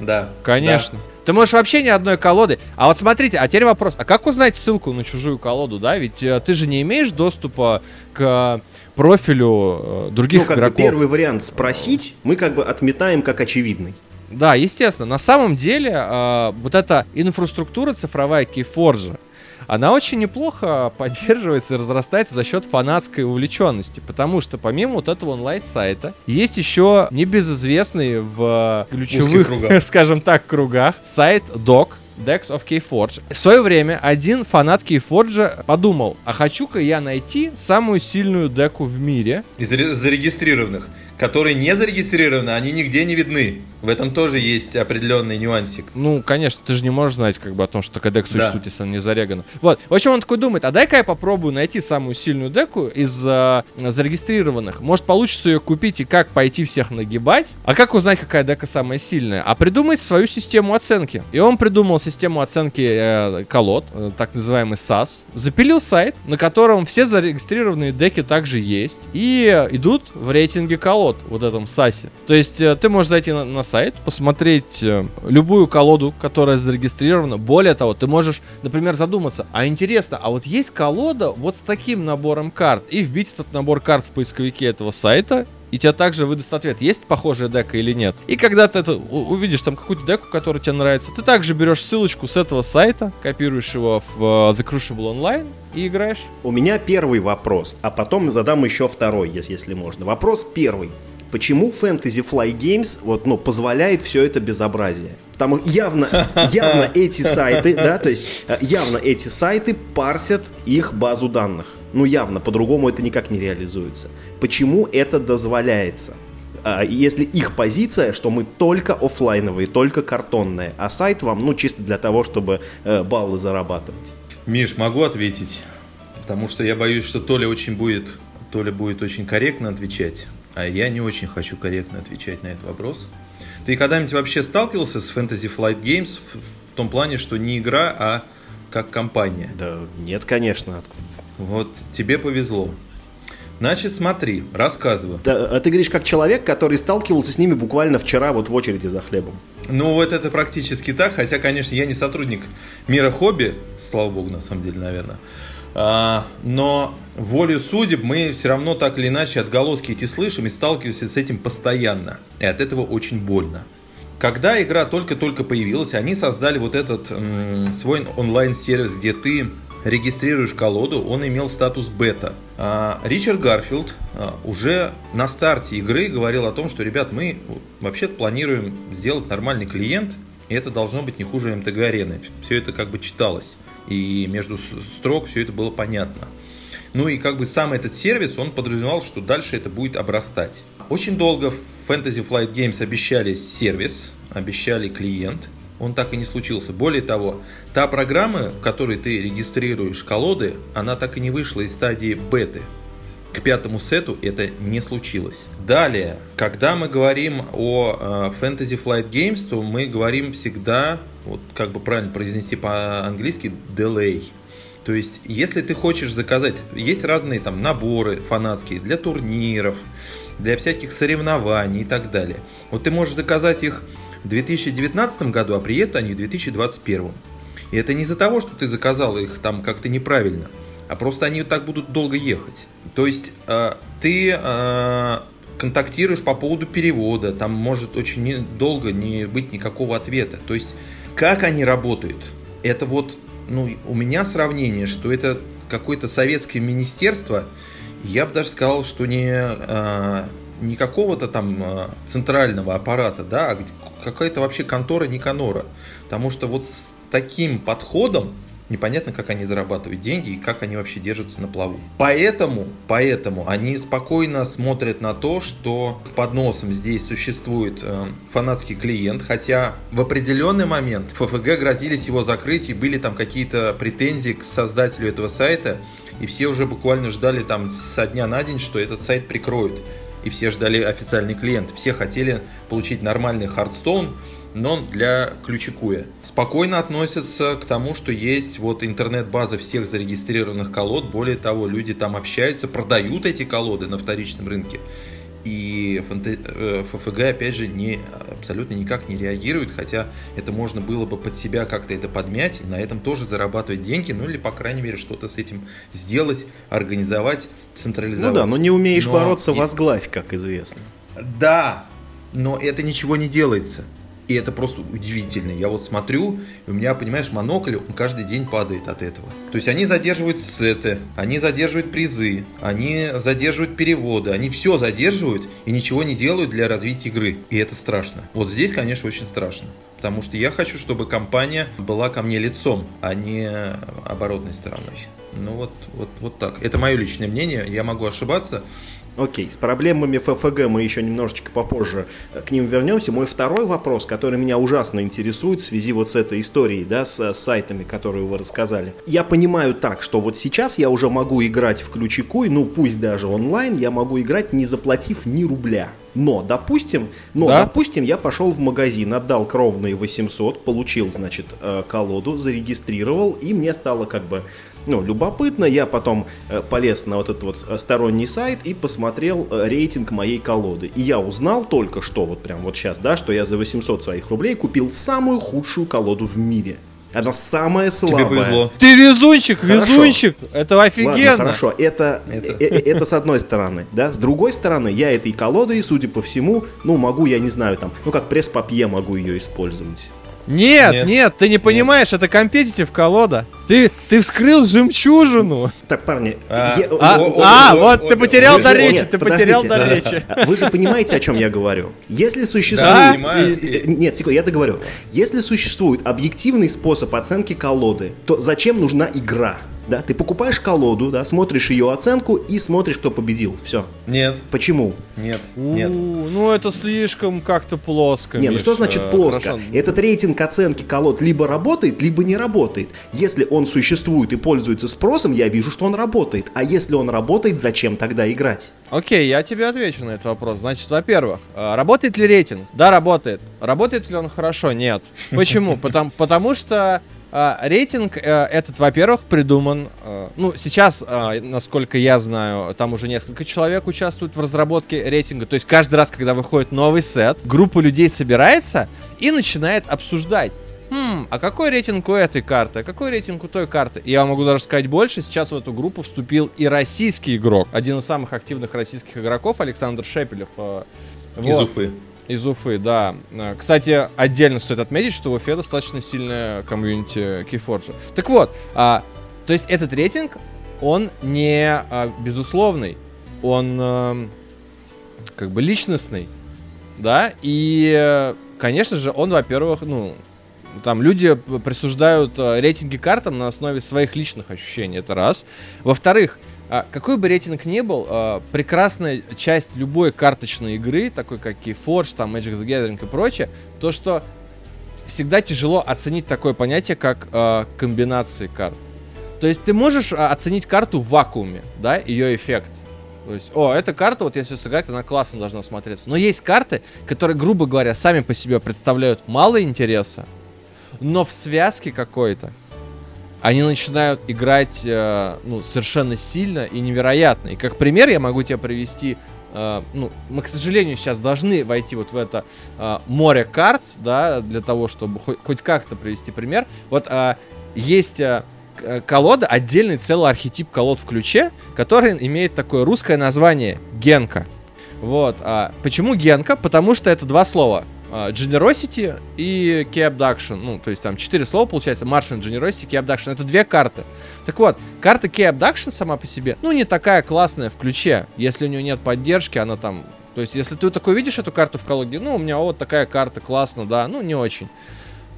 Да. Конечно. Ты можешь вообще ни одной колоды. А вот смотрите, а теперь вопрос. А как узнать ссылку на чужую колоду, да? Ведь э, ты же не имеешь доступа к профилю э, других ну, как игроков. бы первый вариант спросить, мы как бы отметаем как очевидный. Да, естественно. На самом деле, э, вот эта инфраструктура цифровая Keyforge, она очень неплохо поддерживается и разрастается за счет фанатской увлеченности, потому что помимо вот этого онлайн-сайта есть еще небезызвестный в ключевых, [LAUGHS] скажем так, кругах сайт Doc, Dex of Keyforge. В свое время один фанат Keyforge подумал, а хочу-ка я найти самую сильную деку в мире. Из зарегистрированных которые не зарегистрированы, они нигде не видны. В этом тоже есть определенный нюансик. Ну, конечно, ты же не можешь знать как бы о том, что такая дека существует, да. если она не зарегана. Вот. В общем, он такой думает, а дай-ка я попробую найти самую сильную деку из э, зарегистрированных. Может, получится ее купить и как пойти всех нагибать. А как узнать, какая дека самая сильная? А придумать свою систему оценки. И он придумал систему оценки э, колод, э, так называемый SAS. Запилил сайт, на котором все зарегистрированные деки также есть. И идут в рейтинге колод колод вот этом САСе. То есть э, ты можешь зайти на, на сайт, посмотреть э, любую колоду, которая зарегистрирована. Более того, ты можешь, например, задуматься, а интересно, а вот есть колода вот с таким набором карт, и вбить этот набор карт в поисковике этого сайта, и тебе также выдаст ответ, есть похожая дека или нет. И когда ты это, увидишь там какую-то деку, которая тебе нравится, ты также берешь ссылочку с этого сайта, копируешь его в uh, The Crucible Online и играешь. У меня первый вопрос, а потом задам еще второй, если можно. Вопрос первый. Почему Fantasy Fly Games вот, ну, позволяет все это безобразие? Потому явно, явно [LAUGHS] эти сайты, да, то есть э, явно эти сайты парсят их базу данных. Ну явно, по-другому это никак не реализуется. Почему это дозволяется? А, если их позиция, что мы только офлайновые, только картонные, а сайт вам, ну, чисто для того, чтобы э, баллы зарабатывать. Миш, могу ответить, потому что я боюсь, что Толя очень будет, Толя будет очень корректно отвечать, а я не очень хочу корректно отвечать на этот вопрос. Ты когда-нибудь вообще сталкивался с Fantasy Flight Games в, в том плане, что не игра, а как компания? Да нет, конечно. Вот, тебе повезло. Значит, смотри, рассказываю. Да, а ты говоришь как человек, который сталкивался с ними буквально вчера вот в очереди за хлебом. Ну, вот это практически так, хотя, конечно, я не сотрудник мира хобби, слава богу, на самом деле, наверное. А, но волю судеб мы все равно так или иначе отголоски эти слышим и сталкиваемся с этим постоянно. И от этого очень больно. Когда игра только-только появилась, они создали вот этот м, свой онлайн-сервис, где ты регистрируешь колоду, он имел статус бета. А Ричард Гарфилд а, уже на старте игры говорил о том, что, ребят, мы вообще-то планируем сделать нормальный клиент, и это должно быть не хуже МТГ-арены. Все это как бы читалось, и между строк все это было понятно. Ну и как бы сам этот сервис, он подразумевал, что дальше это будет обрастать. Очень долго Fantasy Flight Games обещали сервис, обещали клиент, он так и не случился. Более того, та программа, в которой ты регистрируешь колоды, она так и не вышла из стадии беты. К пятому сету это не случилось. Далее, когда мы говорим о э, Fantasy Flight Games, то мы говорим всегда, вот как бы правильно произнести по-английски, delay. То есть, если ты хочешь заказать, есть разные там наборы фанатские для турниров, для всяких соревнований и так далее. Вот ты можешь заказать их в 2019 году, а приедут они в 2021. И это не из-за того, что ты заказал их там как-то неправильно, а просто они так будут долго ехать. То есть э, ты э, контактируешь по поводу перевода, там может очень долго не быть никакого ответа. То есть как они работают, это вот, ну, у меня сравнение, что это какое-то советское министерство, я бы даже сказал, что не, э, не какого-то там центрального аппарата, да, а какая-то вообще контора Никанора. Потому что вот с таким подходом непонятно, как они зарабатывают деньги и как они вообще держатся на плаву. Поэтому, поэтому они спокойно смотрят на то, что под носом здесь существует э, фанатский клиент, хотя в определенный момент ФФГ грозились его закрыть и были там какие-то претензии к создателю этого сайта, и все уже буквально ждали там со дня на день, что этот сайт прикроют и все ждали официальный клиент. Все хотели получить нормальный Hearthstone, но для ключикуя. Спокойно относятся к тому, что есть вот интернет-база всех зарегистрированных колод. Более того, люди там общаются, продают эти колоды на вторичном рынке. И FFG, э, опять же, не, абсолютно никак не реагирует, хотя это можно было бы под себя как-то это подмять, и на этом тоже зарабатывать деньги, ну или, по крайней мере, что-то с этим сделать, организовать, централизовать. Ну да, но не умеешь но... бороться, возглавь, как известно. Да, но это ничего не делается. И это просто удивительно. Я вот смотрю, и у меня, понимаешь, монокль, он каждый день падает от этого. То есть они задерживают сеты, они задерживают призы, они задерживают переводы, они все задерживают и ничего не делают для развития игры. И это страшно. Вот здесь, конечно, очень страшно. Потому что я хочу, чтобы компания была ко мне лицом, а не оборотной стороной. Ну вот, вот, вот так. Это мое личное мнение, я могу ошибаться. Окей, с проблемами ФФГ мы еще немножечко попозже э, к ним вернемся. Мой второй вопрос, который меня ужасно интересует в связи вот с этой историей, да, с, с сайтами, которые вы рассказали. Я понимаю так, что вот сейчас я уже могу играть в Ключикуй, ну пусть даже онлайн, я могу играть не заплатив ни рубля. Но, допустим, но, да? допустим, я пошел в магазин, отдал кровные 800, получил, значит, э, колоду, зарегистрировал, и мне стало как бы ну, любопытно. Я потом э, полез на вот этот вот э, сторонний сайт и посмотрел рейтинг моей колоды. И я узнал только что, вот прям вот сейчас, да, что я за 800 своих рублей купил самую худшую колоду в мире. Она самая слабая. Тебе повезло. Ты везунчик, хорошо. везунчик. Это офигенно. Ладно, хорошо, это, это... это с одной стороны. Да? С другой стороны, я этой колодой, судя по всему, ну, могу, я не знаю, там, ну, как пресс-папье могу ее использовать. Нет, нет, нет, ты не понимаешь, это компетитив колода. Ты, ты вскрыл жемчужину. Так, парни. А, я, а, о, а о, вот о, ты потерял до речи, нет, ты потерял до [LAUGHS] речи. [LAUGHS] Вы же понимаете, о чем я говорю. Если существует... Да? Нет, секунду, я договорю. Если существует объективный способ оценки колоды, то зачем нужна игра? Да, ты покупаешь колоду, да, смотришь ее оценку и смотришь, кто победил. Все. Нет. Почему? Нет. Нет. Ну, это слишком как-то плоско. Нет, ну что значит плоско? Хорошо. Этот рейтинг оценки колод либо работает, либо не работает. Если он существует и пользуется спросом, я вижу, что он работает. А если он работает, зачем тогда играть? Окей, я тебе отвечу на этот вопрос. Значит, во-первых, э, работает ли рейтинг? Да, работает. Работает ли он хорошо? Нет. Почему? Потому, потому что Uh, рейтинг uh, этот, во-первых, придуман. Uh, ну, сейчас, насколько я знаю, там уже несколько человек участвуют в разработке рейтинга. То есть каждый раз, когда выходит новый сет, группа людей собирается и начинает обсуждать. Хм, а какой рейтинг у этой карты? А какой рейтинг у той карты? Я могу даже сказать больше. Сейчас в эту группу вступил и российский игрок. Один из самых активных российских игроков, Александр Шепелев. Из вот. Уфы. Из Уфы, да. Э, кстати, отдельно стоит отметить, что в Уфе достаточно сильная комьюнити Keyforge. Так вот, а, то есть этот рейтинг, он не а, безусловный, он а, как бы личностный, да, и, конечно же, он, во-первых, ну, там люди присуждают рейтинги картам на основе своих личных ощущений, это раз. Во-вторых, а, какой бы рейтинг ни был, а, прекрасная часть любой карточной игры, такой как Keyforge, там Magic the Gathering и прочее, то, что всегда тяжело оценить такое понятие, как а, комбинации карт. То есть ты можешь а, оценить карту в вакууме, да, ее эффект. То есть, о, эта карта, вот если сыграть, она классно должна смотреться. Но есть карты, которые, грубо говоря, сами по себе представляют мало интереса, но в связке какой-то они начинают играть э, ну, совершенно сильно и невероятно. И как пример я могу тебе привести Uh, ну, мы, к сожалению, сейчас должны войти вот в это uh, море карт, да, для того, чтобы хоть, хоть как-то привести пример. Вот uh, есть колода, отдельный целый архетип колод в ключе, который имеет такое русское название Генка. Вот. А почему Генка? Потому что это два слова. А, generosity и Key Abduction. Ну, то есть там четыре слова получается. Martian, Generosity, Key Abduction. Это две карты. Так вот, карта Key Abduction сама по себе, ну, не такая классная в ключе. Если у нее нет поддержки, она там... То есть, если ты такой видишь эту карту в колоде, ну, у меня вот такая карта, классно, да, ну, не очень.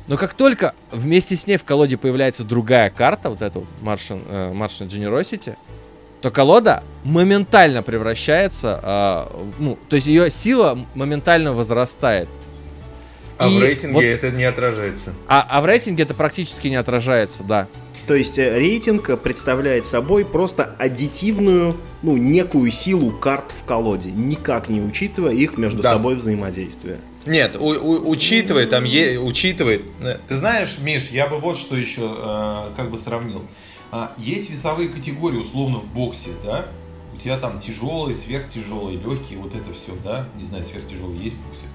Но как только вместе с ней в колоде появляется другая карта, вот эта вот Martian, э, Martian Generosity, то колода моментально превращается, э, ну, то есть ее сила моментально возрастает. А и в рейтинге вот, это не отражается. А, а в рейтинге это практически не отражается, да. То есть э, рейтинг представляет собой просто аддитивную, ну, некую силу карт в колоде, никак не учитывая их между да. собой взаимодействие. Нет, у, у, учитывая, там е, учитывает. Э, ты знаешь, Миш, я бы вот что еще э, как бы сравнил. А, есть весовые категории, условно, в боксе, да? У тебя там тяжелые, сверхтяжелые, легкие, вот это все, да? Не знаю, сверхтяжелые есть в боксе.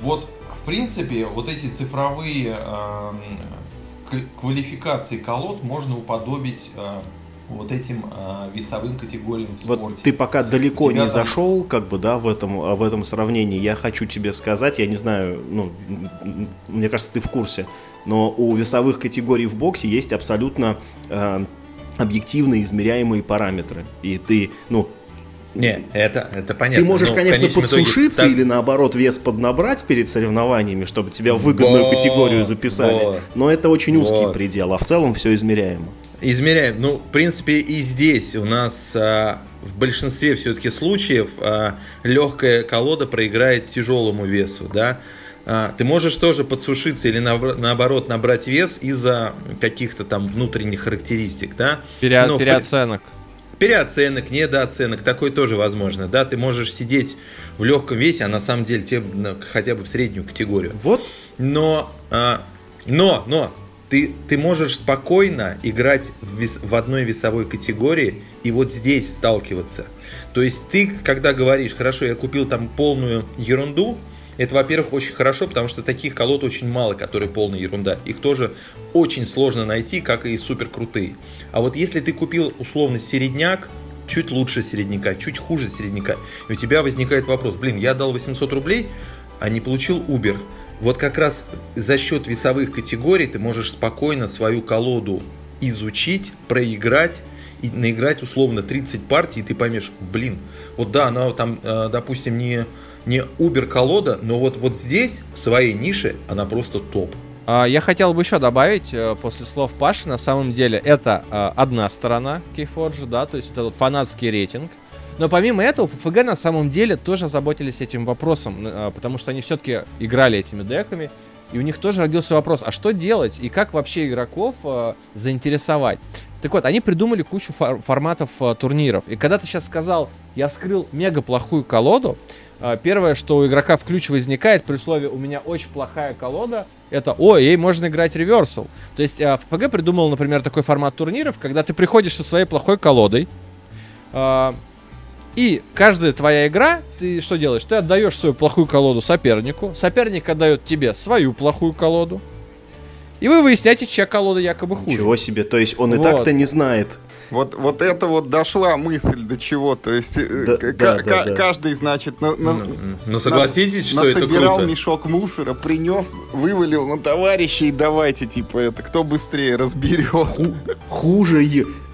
Вот принципе, вот эти цифровые э, квалификации колод можно уподобить э, вот этим э, весовым категориям в вот спорте. ты пока далеко не там... зашел, как бы, да, в этом, в этом сравнении. Я хочу тебе сказать, я не знаю, ну, мне кажется, ты в курсе, но у весовых категорий в боксе есть абсолютно э, объективные измеряемые параметры. И ты, ну, не, это, это понятно. Ты можешь, конечно, подсушиться итоге, или наоборот вес поднабрать перед соревнованиями, чтобы тебя в выгодную вот, категорию записали. Вот, но это очень узкий вот. предел, а в целом все измеряемо. Измеряем. Ну, в принципе, и здесь у нас а, в большинстве все-таки случаев а, легкая колода проиграет тяжелому весу, да. А, ты можешь тоже подсушиться или на, наоборот набрать вес из-за каких-то там внутренних характеристик, да. Пере, Но, переоценок. В, переоценок, недооценок, такое тоже возможно, да. Ты можешь сидеть в легком весе, а на самом деле тебе хотя бы в среднюю категорию. Вот. Но, а, но, но ты, ты можешь спокойно играть в, вес, в одной весовой категории и вот здесь сталкиваться. То есть ты, когда говоришь, хорошо, я купил там полную ерунду, это, во-первых, очень хорошо, потому что таких колод очень мало, которые полная ерунда. Их тоже очень сложно найти, как и супер крутые. А вот если ты купил условно середняк, чуть лучше середняка, чуть хуже середняка, и у тебя возникает вопрос, блин, я дал 800 рублей, а не получил Uber. Вот как раз за счет весовых категорий ты можешь спокойно свою колоду изучить, проиграть и наиграть условно 30 партий, и ты поймешь, блин, вот да, она там, э, допустим, не, не Uber колода, но вот, вот здесь, в своей нише, она просто топ. А, я хотел бы еще добавить э, после слов Паши, на самом деле, это э, одна сторона Keyforge, да, то есть это вот фанатский рейтинг, но помимо этого, ФФГ на самом деле тоже заботились этим вопросом, а, потому что они все-таки играли этими деками, и у них тоже родился вопрос, а что делать и как вообще игроков э, заинтересовать? Так вот, они придумали кучу фор- форматов э, турниров. И когда ты сейчас сказал, я вскрыл мега плохую колоду, э, первое, что у игрока в ключ возникает при условии у меня очень плохая колода, это, о, ей можно играть реверсал. То есть э, ФПГ придумал, например, такой формат турниров, когда ты приходишь со своей плохой колодой, э, и каждая твоя игра, ты что делаешь? Ты отдаешь свою плохую колоду сопернику, соперник отдает тебе свою плохую колоду, и вы выясняете, чья колода якобы хуже. Ничего себе, то есть он вот. и так-то не знает. Вот, вот это вот дошла мысль до чего. То есть э, да, да, да, да. каждый, значит, на, на, ну, ну согласитесь, на, что это круто. мешок мусора, принес, вывалил на товарищей, давайте, типа, это кто быстрее разберет. Ху, хуже.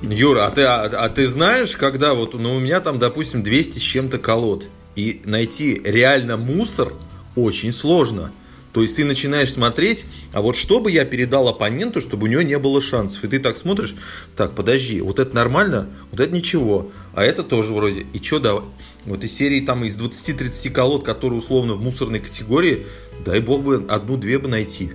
Юра, а ты, а, а ты знаешь, когда вот, ну, у меня там, допустим, 200 с чем-то колод, и найти реально мусор очень сложно. То есть ты начинаешь смотреть, а вот что бы я передал оппоненту, чтобы у него не было шансов. И ты так смотришь, так, подожди, вот это нормально, вот это ничего, а это тоже вроде. И что давай? Вот из серии там из 20-30 колод, которые условно в мусорной категории, дай бог бы одну-две бы найти.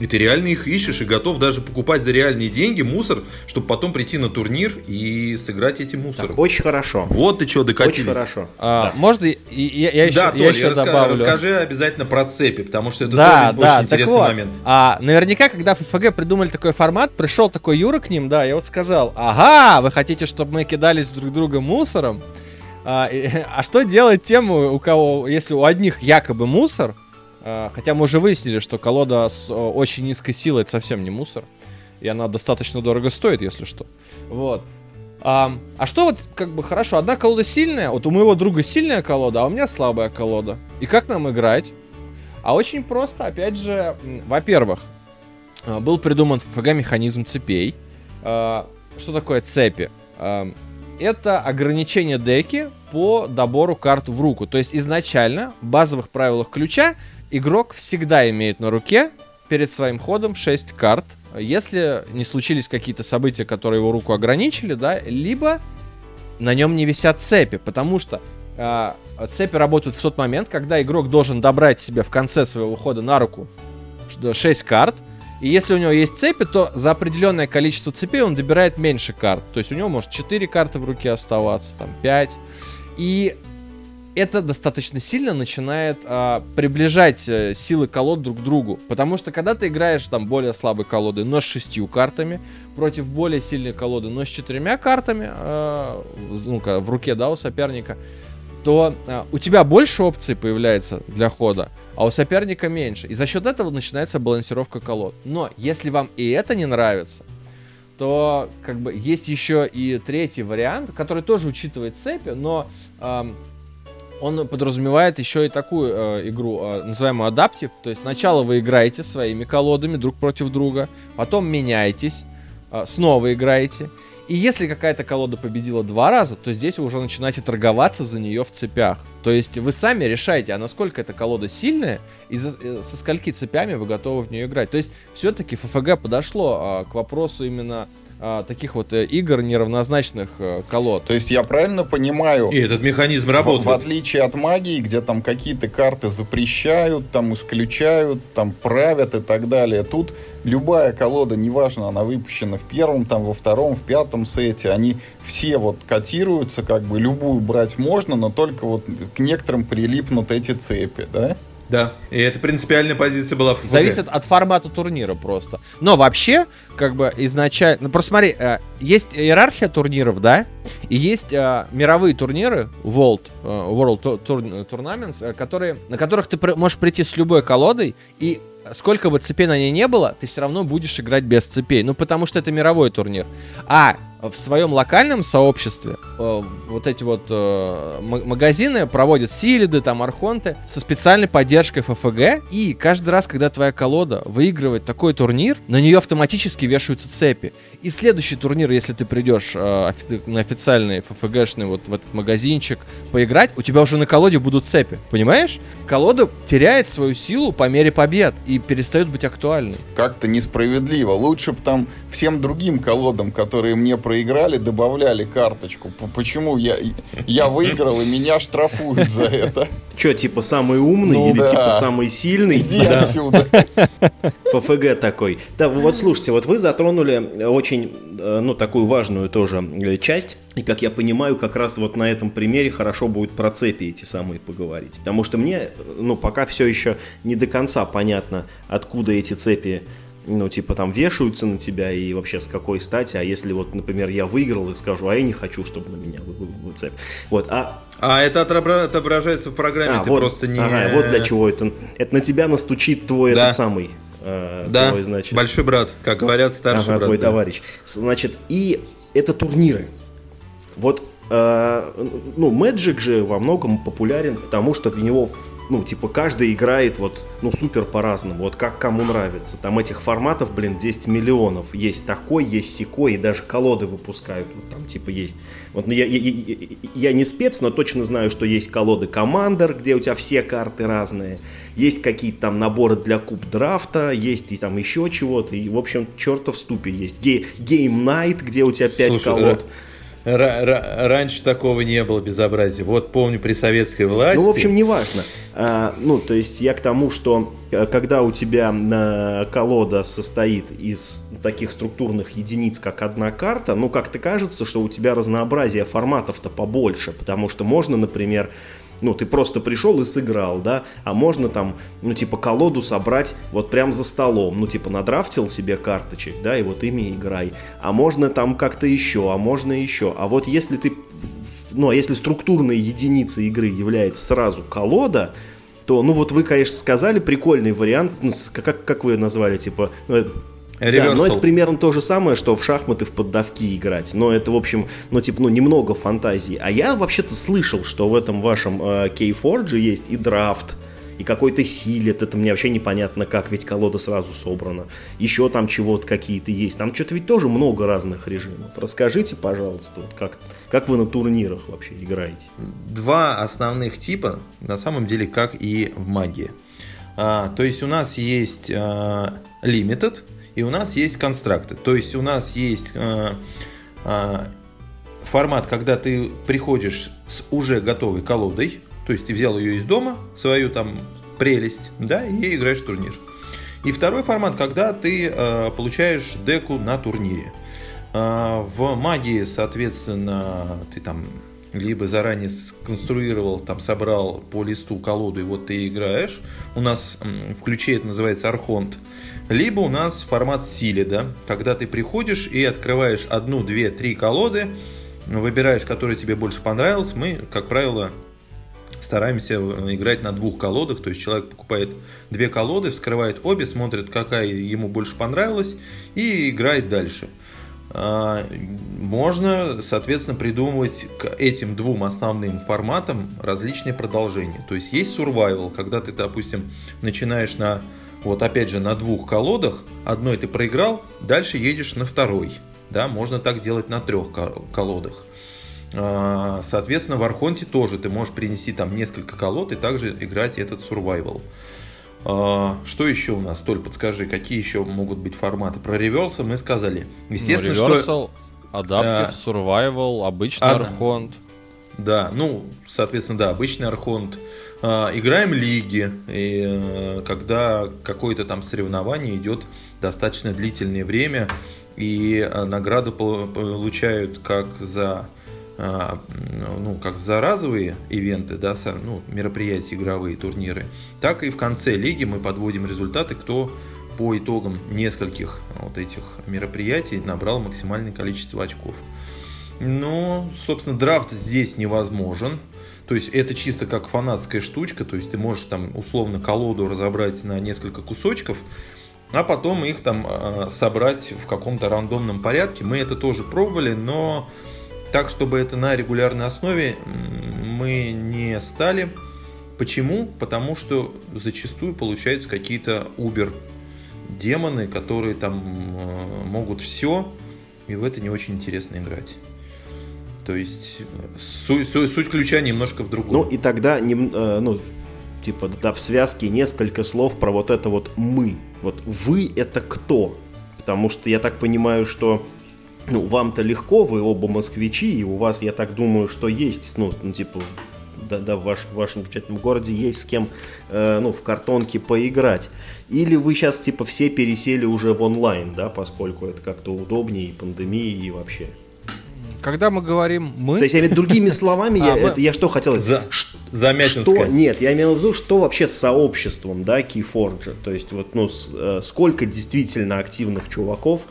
И ты реально их ищешь и готов даже покупать за реальные деньги мусор, чтобы потом прийти на турнир и сыграть этим мусором. Так, очень хорошо. Вот ты что, докатились. Очень хорошо. А, да. Можно я, я еще, да, я еще раска- добавлю? расскажи обязательно про цепи, потому что это да, тоже да, очень интересный вот, момент. А, наверняка, когда ФФГ придумали такой формат, пришел такой Юра к ним, да, я вот сказал, ага, вы хотите, чтобы мы кидались друг друга мусором? А, и, [LAUGHS] а что делать тем, у кого, если у одних якобы мусор, хотя мы уже выяснили, что колода с очень низкой силой это совсем не мусор. И она достаточно дорого стоит, если что. Вот. А, а что вот, как бы, хорошо, одна колода сильная, вот у моего друга сильная колода, а у меня слабая колода. И как нам играть? А очень просто, опять же, во-первых, а, был придуман в ФГ механизм цепей. А, что такое цепи? Это ограничение деки по добору карт в руку. То есть изначально в базовых правилах ключа игрок всегда имеет на руке перед своим ходом 6 карт, если не случились какие-то события, которые его руку ограничили, да, либо на нем не висят цепи, потому что э, цепи работают в тот момент, когда игрок должен добрать себе в конце своего хода на руку 6 карт, и если у него есть цепи, то за определенное количество цепей он добирает меньше карт. То есть у него может 4 карты в руке оставаться, там 5. И это достаточно сильно начинает а, приближать а, силы колод друг к другу. Потому что когда ты играешь там более слабой колодой, но с шестью картами, против более сильной колоды, но с четырьмя картами а, ну в руке, да, у соперника, то а, у тебя больше опций появляется для хода, а у соперника меньше. И за счет этого начинается балансировка колод. Но если вам и это не нравится, то как бы есть еще и третий вариант, который тоже учитывает цепи, но э, он подразумевает еще и такую э, игру, э, называемую адаптив. То есть сначала вы играете своими колодами друг против друга, потом меняетесь, э, снова играете. И если какая-то колода победила два раза, то здесь вы уже начинаете торговаться за нее в цепях. То есть вы сами решаете, а насколько эта колода сильная, и за, э, со скольки цепями вы готовы в нее играть. То есть все-таки ФФГ подошло а, к вопросу именно таких вот э, игр неравнозначных э, колод. То есть я правильно понимаю? И этот механизм работает. В, в отличие от магии, где там какие-то карты запрещают, там исключают, там правят и так далее. Тут любая колода, неважно, она выпущена в первом, там во втором, в пятом сете, они все вот котируются, как бы любую брать можно, но только вот к некоторым прилипнут эти цепи, да? Да, и это принципиальная позиция была в ФФГ. Зависит от формата турнира просто. Но вообще, как бы изначально... Ну, просто смотри, э, есть иерархия турниров, да? И есть э, мировые турниры, World, э, World Tournaments, которые, на которых ты можешь прийти с любой колодой, и сколько бы цепей на ней не было, ты все равно будешь играть без цепей. Ну, потому что это мировой турнир. А в своем локальном сообществе э, вот эти вот э, магазины проводят силиды, там, архонты со специальной поддержкой ФФГ. И каждый раз, когда твоя колода выигрывает такой турнир, на нее автоматически вешаются цепи. И следующий турнир, если ты придешь э, офи- на официальный ФФГшный вот в этот магазинчик поиграть, у тебя уже на колоде будут цепи. Понимаешь? Колода теряет свою силу по мере побед и перестает быть актуальной. Как-то несправедливо. Лучше бы там всем другим колодам, которые мне проиграли, добавляли карточку. Почему я, я выиграл и меня штрафуют за это? Че, типа самый умный ну, или да. типа самый сильный? Иди да. отсюда. ФФГ такой. Да, вот слушайте, вот вы затронули очень, э, ну, такую важную тоже э, часть. И, как я понимаю, как раз вот на этом примере хорошо будет про цепи эти самые поговорить. Потому что мне, ну, пока все еще не до конца понятно, откуда эти цепи ну, типа, там вешаются на тебя и вообще с какой стати, а если вот, например, я выиграл и скажу, а я не хочу, чтобы на меня цепь. Вот, а... А это отображается в программе, а, ты вот, просто не... Ага, вот для чего это. Это на тебя настучит твой да. этот самый... Э, да, твой, значит... большой брат, как говорят старший ага, брат. твой да. товарищ. Значит, и это турниры. Вот, ну, Magic же во многом популярен, потому что в него ну, типа, каждый играет вот, ну, супер по-разному, вот как кому нравится. Там этих форматов, блин, 10 миллионов. Есть такой, есть секой, и даже колоды выпускают. Вот там, типа, есть. Вот ну, я, я, я, я не спец, но точно знаю, что есть колоды Commander, где у тебя все карты разные. Есть какие-то там наборы для куб драфта, есть и там еще чего-то. И, в общем, чертов ступе есть. Game Night, где у тебя 5 Слушай, колод. Да раньше такого не было безобразия. Вот помню при советской власти. Ну, в общем, неважно. А, ну, то есть я к тому, что э, когда у тебя э, колода состоит из таких структурных единиц, как одна карта, ну, как-то кажется, что у тебя разнообразие форматов-то побольше, потому что можно, например, ну, ты просто пришел и сыграл, да, а можно там, ну, типа, колоду собрать вот прям за столом, ну, типа, надрафтил себе карточек, да, и вот ими играй, а можно там как-то еще, а можно еще, а вот если ты, ну, а если структурной единицей игры является сразу колода, то, ну, вот вы, конечно, сказали, прикольный вариант, ну, как, как вы назвали, типа, ну, Reversal. Да, но это примерно то же самое, что в шахматы в поддавки играть. Но это, в общем, ну, типа, ну, немного фантазии. А я вообще-то слышал, что в этом вашем э, Keyforge есть и драфт, и какой-то силит, это мне вообще непонятно как, ведь колода сразу собрана. Еще там чего-то какие-то есть. Там что-то ведь тоже много разных режимов. Расскажите, пожалуйста, вот как, как вы на турнирах вообще играете? Два основных типа, на самом деле, как и в магии. А, то есть у нас есть а, limited, и у нас есть констракты. То есть у нас есть э, э, формат, когда ты приходишь с уже готовой колодой, то есть ты взял ее из дома, свою там прелесть, да, и играешь в турнир. И второй формат, когда ты э, получаешь деку на турнире. Э, в магии, соответственно, ты там либо заранее сконструировал, там собрал по листу колоду, и вот ты играешь. У нас в ключе это называется архонт. Либо у нас формат силе, да, когда ты приходишь и открываешь одну, две, три колоды, выбираешь, которая тебе больше понравилась. Мы, как правило, стараемся э, играть на двух колодах, то есть человек покупает две колоды, вскрывает обе, смотрит, какая ему больше понравилась и играет дальше. а, можно, соответственно, придумывать к этим двум основным форматам различные продолжения. То есть есть survival, когда ты, допустим, начинаешь на, вот опять же, на двух колодах, одной ты проиграл, дальше едешь на второй. Да, можно так делать на трех колодах. А, соответственно, в Архонте тоже ты можешь принести там несколько колод и также играть этот survival. А, что еще у нас? Толь, подскажи, какие еще могут быть форматы? Про реверса мы сказали. Естественно, ну, reversal, что... Adaptive, а, Survival, обычный а, Архонт. Да, ну, соответственно, да, обычный Архонт. А, играем лиги, и, э, когда какое-то там соревнование идет достаточно длительное время, и э, награду получают как за а, ну, как за разовые ивенты, да, ну, мероприятия игровые, турниры, так и в конце лиги мы подводим результаты, кто по итогам нескольких вот этих мероприятий набрал максимальное количество очков. Но, собственно, драфт здесь невозможен. То есть это чисто как фанатская штучка, то есть ты можешь там условно колоду разобрать на несколько кусочков, а потом их там а, собрать в каком-то рандомном порядке. Мы это тоже пробовали, но так, чтобы это на регулярной основе мы не стали. Почему? Потому что зачастую получаются какие-то убер демоны, которые там могут все, и в это не очень интересно играть. То есть суть, суть, суть ключа немножко в другом. Ну и тогда, не, э, ну, типа, да, в связке несколько слов про вот это вот «мы». Вот «вы» — это кто? Потому что я так понимаю, что ну, вам-то легко, вы оба москвичи, и у вас, я так думаю, что есть, ну, ну типа, да, да, в, ваш, в вашем замечательном городе есть с кем, э, ну, в картонке поиграть. Или вы сейчас, типа, все пересели уже в онлайн, да, поскольку это как-то удобнее, и пандемии, и вообще. Когда мы говорим мы... То есть, я имею другими словами, я, [LAUGHS] а, это, я что хотел... За, Замятинская. Что, нет, я имел в виду, что вообще с сообществом, да, Keyforge. То есть, вот, ну, с, э, сколько действительно активных чуваков,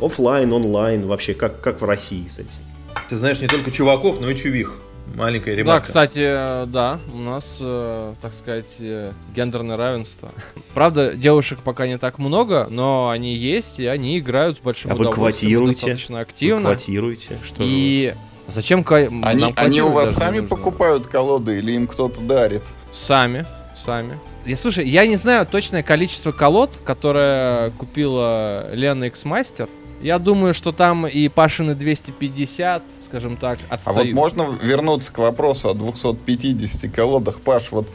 офлайн, онлайн, вообще как, как в России с этим. Ты знаешь не только чуваков, но и чувих. Маленькая ремарка. Да, кстати, да, у нас, э, так сказать, э, гендерное равенство. Правда, девушек пока не так много, но они есть, и они играют с большим а удовольствием. Вы достаточно активно. Вы квотируете? Что и вы? зачем они, они у вас сами покупают колоды или им кто-то дарит? Сами, сами. Я слушай, я не знаю точное количество колод, которое купила Лена X-Master. Я думаю, что там и Пашины 250, скажем так, отстают. А вот можно вернуться к вопросу о 250 колодах, Паш, вот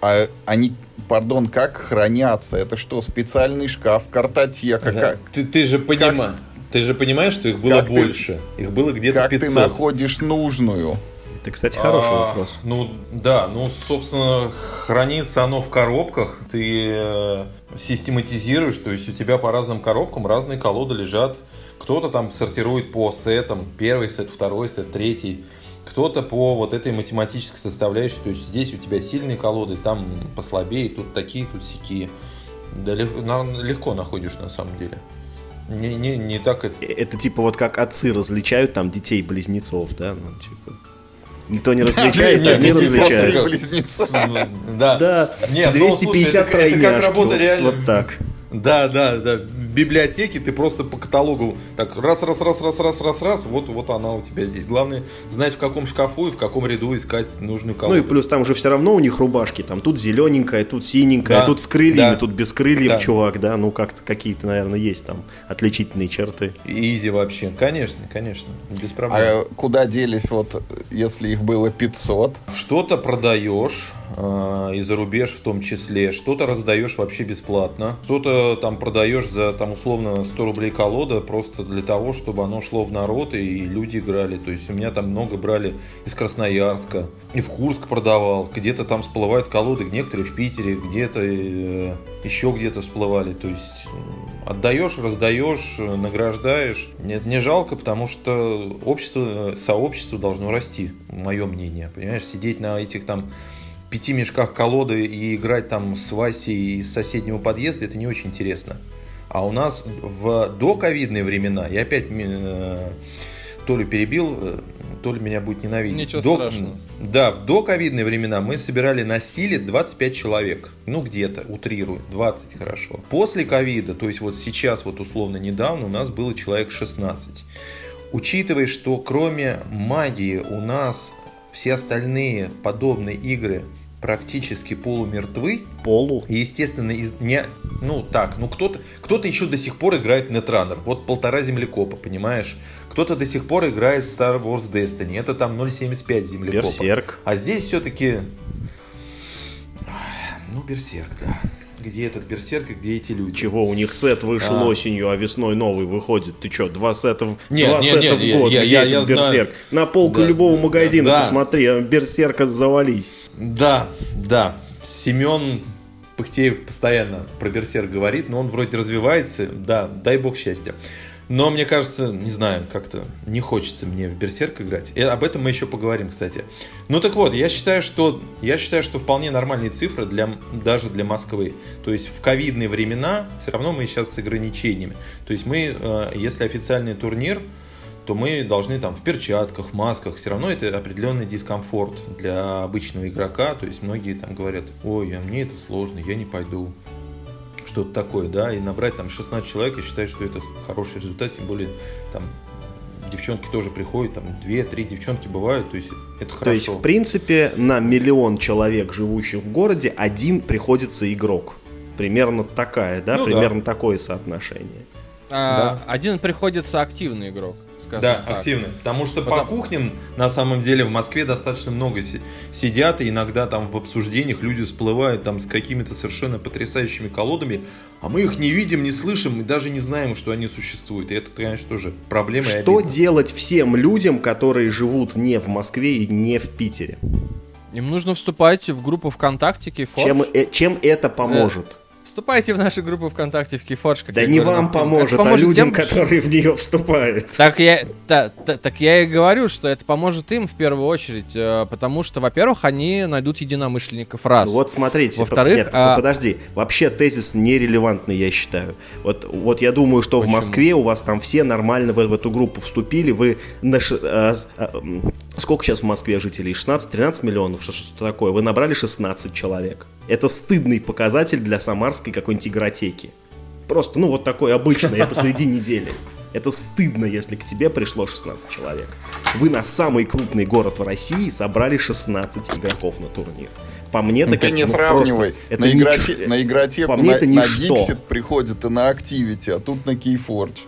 а они, пардон, как хранятся? Это что, специальный шкаф, картотека? Да. Как, ты, ты же понимаешь, ты же понимаешь, что их было как больше. Ты, их было где-то как 500. Как ты находишь нужную? Это, кстати, хороший а, вопрос. Ну, да, ну, собственно, хранится оно в коробках. Ты э, систематизируешь, то есть у тебя по разным коробкам разные колоды лежат. Кто-то там сортирует по сетам, первый сет, второй сет, третий. Кто-то по вот этой математической составляющей, то есть здесь у тебя сильные колоды, там послабее, тут такие, тут сякие. Да легко находишь на самом деле. Не, не, не так это... Это типа вот как отцы различают там детей-близнецов, да? Ну, типа... Никто не различает, а не различают. Да. Да. 250 ну, тройняшки. Вот так. Да, да, да. Библиотеки ты просто по каталогу так раз, раз, раз, раз, раз, раз, раз, вот, вот она у тебя здесь. Главное знать в каком шкафу и в каком ряду искать нужную колоду. Ну и плюс там уже все равно у них рубашки, там тут зелененькая, тут синенькая, да, тут с крыльями, да, тут без крыльев, да. чувак, да, ну как-то какие-то, наверное, есть там отличительные черты. Изи вообще, конечно, конечно, без проблем. А куда делись вот, если их было 500? Что-то продаешь, э, и за рубеж в том числе, что-то раздаешь вообще бесплатно, что-то там продаешь за там условно 100 рублей колода просто для того, чтобы оно шло в народ и люди играли. То есть у меня там много брали из Красноярска, и в Курск продавал, где-то там всплывают колоды, некоторые в Питере, где-то э, еще где-то всплывали. То есть отдаешь, раздаешь, награждаешь. Нет, не жалко, потому что общество, сообщество должно расти, мое мнение. Понимаешь, сидеть на этих там пяти мешках колоды и играть там с Васей из соседнего подъезда, это не очень интересно. А у нас в доковидные времена, я опять э, Толю перебил, э, то ли меня будет ненавидеть. Ничего до, страшного. Да, в доковидные времена мы собирали на силе 25 человек. Ну, где-то, утрирую, 20 хорошо. После ковида, то есть вот сейчас, вот условно недавно, у нас было человек 16. Учитывая, что кроме магии у нас все остальные подобные игры практически полумертвы. Полу. И, естественно, из, не, ну так, ну кто-то кто еще до сих пор играет Netrunner. Вот полтора землекопа, понимаешь? Кто-то до сих пор играет в Star Wars Destiny. Это там 0.75 землекопа. Берсерк. А здесь все-таки... Ну, Берсерк, да где этот берсерк и где эти люди. Чего, у них сет вышел а. осенью, а весной новый выходит. Ты что, два сета в, нет, два нет, сета нет, в год, я, где я, я берсерк? Знаю. На полку да, любого магазина да. посмотри, а берсерка завались. Да, да. Семен Пыхтеев постоянно про берсерк говорит, но он вроде развивается, да, дай бог счастья. Но мне кажется, не знаю, как-то не хочется мне в Берсерк играть. И об этом мы еще поговорим, кстати. Ну так вот, я считаю, что я считаю, что вполне нормальные цифры для, даже для Москвы. То есть в ковидные времена все равно мы сейчас с ограничениями. То есть мы, э, если официальный турнир, то мы должны там в перчатках, масках. Все равно это определенный дискомфорт для обычного игрока. То есть многие там говорят, ой, а мне это сложно, я не пойду что-то такое, да, и набрать там 16 человек, я считаю, что это хороший результат, тем более там девчонки тоже приходят, там 2-3 девчонки бывают, то есть это хорошо. То есть, в принципе, на миллион человек, живущих в городе, один приходится игрок. Примерно такая, да, ну, примерно да. такое соотношение. А, да. Один приходится активный игрок скажем Да, так. активно. Потому что Потому... по кухням, на самом деле, в Москве достаточно много сидят, и иногда там в обсуждениях люди всплывают там с какими-то совершенно потрясающими колодами, а мы их не видим, не слышим и даже не знаем, что они существуют. И это, конечно, тоже проблема. Что делать всем людям, которые живут не в Москве и не в Питере? Им нужно вступать в группу ВКонтакте Кейфорж. Чем, э, чем это поможет? Э, Вступайте в нашу группу ВКонтакте в Keyforge. Как да не вам поможет, а людям, тем, которые в нее вступают. Так я, та, та, так я и говорю, что это поможет им в первую очередь, э, потому что, во-первых, они найдут единомышленников раз. Вот смотрите, во-вторых, нет, а... подожди, вообще тезис нерелевантный, я считаю. Вот, вот я думаю, что Почему? в Москве у вас там все нормально в, в эту группу вступили, вы на, а, а, сколько сейчас в Москве жителей? 16-13 миллионов, что, что такое? Вы набрали 16 человек. Это стыдный показатель для самарской какой-нибудь игротеки. Просто, ну, вот такой обычный, я посреди [LAUGHS] недели. Это стыдно, если к тебе пришло 16 человек. Вы на самый крупный город в России собрали 16 игроков на турнир. По мне, ну, так ты не сравнивай. Это на, игроте, ни... на игротеку, По мне, на, это на Dixit приходит и на Activity, а тут на Keyforge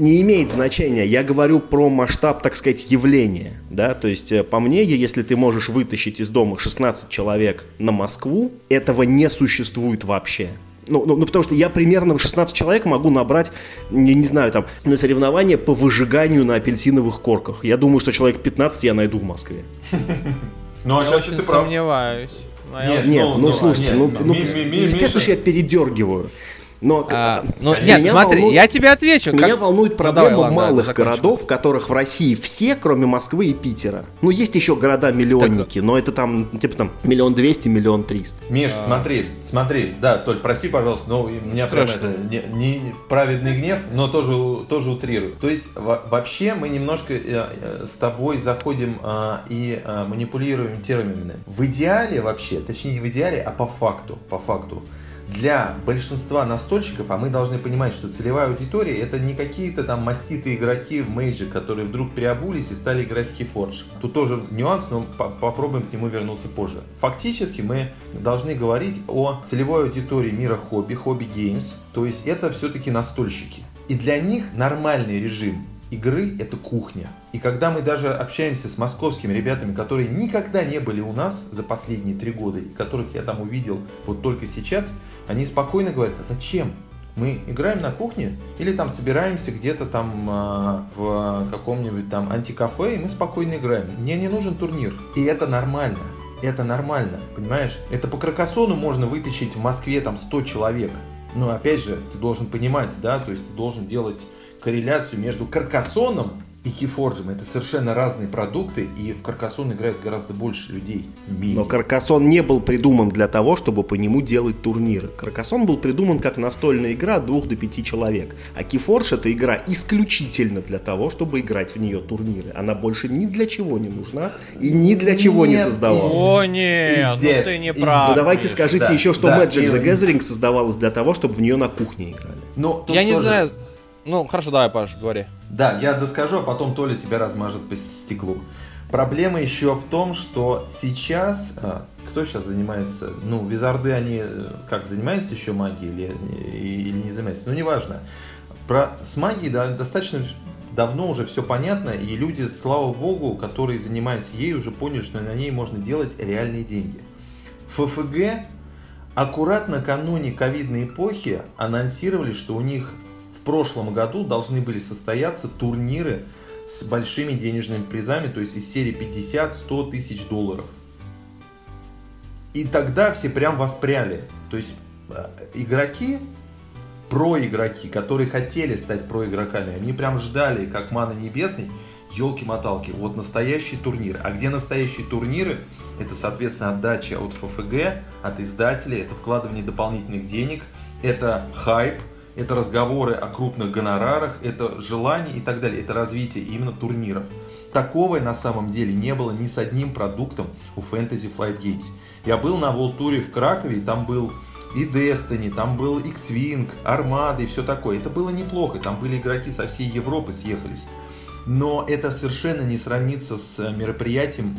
не имеет значения. Я говорю про масштаб, так сказать, явления. Да? То есть, э, по мне, если ты можешь вытащить из дома 16 человек на Москву, этого не существует вообще. Ну, ну, ну, потому что я примерно 16 человек могу набрать, не, не знаю, там, на соревнования по выжиганию на апельсиновых корках. Я думаю, что человек 15 я найду в Москве. [LAUGHS] Ну, а сейчас ты прав. сомневаюсь. Нет, нет, ну, ну слушайте, ну, ну естественно, что я передергиваю. Но а, ну, нет, смотри, волнует, я тебе отвечу. Меня как... волнует проблема ну, давай, малых ладно, городов, в которых в России все, кроме Москвы и Питера. Ну, есть еще города-миллионники, так... но это там, типа там, миллион двести, миллион триста. Миш, а... смотри, смотри, да, Толь, прости, пожалуйста, но у меня прям это не, не праведный гнев, но тоже, тоже утрирую. То есть, вообще мы немножко э, э, с тобой заходим э, и э, манипулируем терминами. В идеале вообще, точнее не в идеале, а по факту, по факту, для большинства настольщиков, а мы должны понимать, что целевая аудитория это не какие-то там маститые игроки в мейджи, которые вдруг приобулись и стали играть в Keyforge. Тут тоже нюанс, но попробуем к нему вернуться позже. Фактически мы должны говорить о целевой аудитории мира хобби, хобби геймс, то есть это все-таки настольщики. И для них нормальный режим игры – это кухня. И когда мы даже общаемся с московскими ребятами, которые никогда не были у нас за последние три года, и которых я там увидел вот только сейчас, они спокойно говорят, а зачем? Мы играем на кухне или там собираемся где-то там э, в каком-нибудь там антикафе, и мы спокойно играем. Мне не нужен турнир. И это нормально. Это нормально, понимаешь? Это по Кракосону можно вытащить в Москве там 100 человек. Но опять же, ты должен понимать, да, то есть ты должен делать корреляцию между Каркасоном и Keyforge. Это совершенно разные продукты, и в Каркасон играют гораздо больше людей в мире. Но Каркасон не был придуман для того, чтобы по нему делать турниры. Каркасон был придуман как настольная игра двух до пяти человек. А Keyforge это игра исключительно для того, чтобы играть в нее турниры. Она больше ни для чего не нужна и ни для чего нет, не создавалась. О, нет, ну ты не прав. Ну давайте скажите да, еще, что да, Magic the Gathering создавалась для того, чтобы в нее на кухне играли. Но Я не тоже... знаю, ну, хорошо, давай, Паш, говори. Да, я доскажу, а потом Толя тебя размажет по стеклу. Проблема еще в том, что сейчас, а, кто сейчас занимается, ну, визарды, они э, как, занимаются еще магией или, или не занимаются, ну, неважно. Про, с магией да, достаточно давно уже все понятно, и люди, слава богу, которые занимаются ей, уже поняли, что на ней можно делать реальные деньги. ФФГ аккуратно накануне ковидной эпохи анонсировали, что у них прошлом году должны были состояться турниры с большими денежными призами, то есть из серии 50-100 тысяч долларов. И тогда все прям воспряли. То есть э, игроки, проигроки, которые хотели стать проигроками, они прям ждали, как мана небесный, елки-моталки, вот настоящий турнир. А где настоящие турниры? Это, соответственно, отдача от ФФГ, от издателей, это вкладывание дополнительных денег, это хайп, это разговоры о крупных гонорарах, это желание и так далее, это развитие именно турниров. Такого на самом деле не было ни с одним продуктом у Fantasy Flight Games. Я был на World Tour в Кракове, и там был и Destiny, там был X-Wing, Armada и все такое. Это было неплохо, там были игроки со всей Европы съехались но это совершенно не сравнится с мероприятием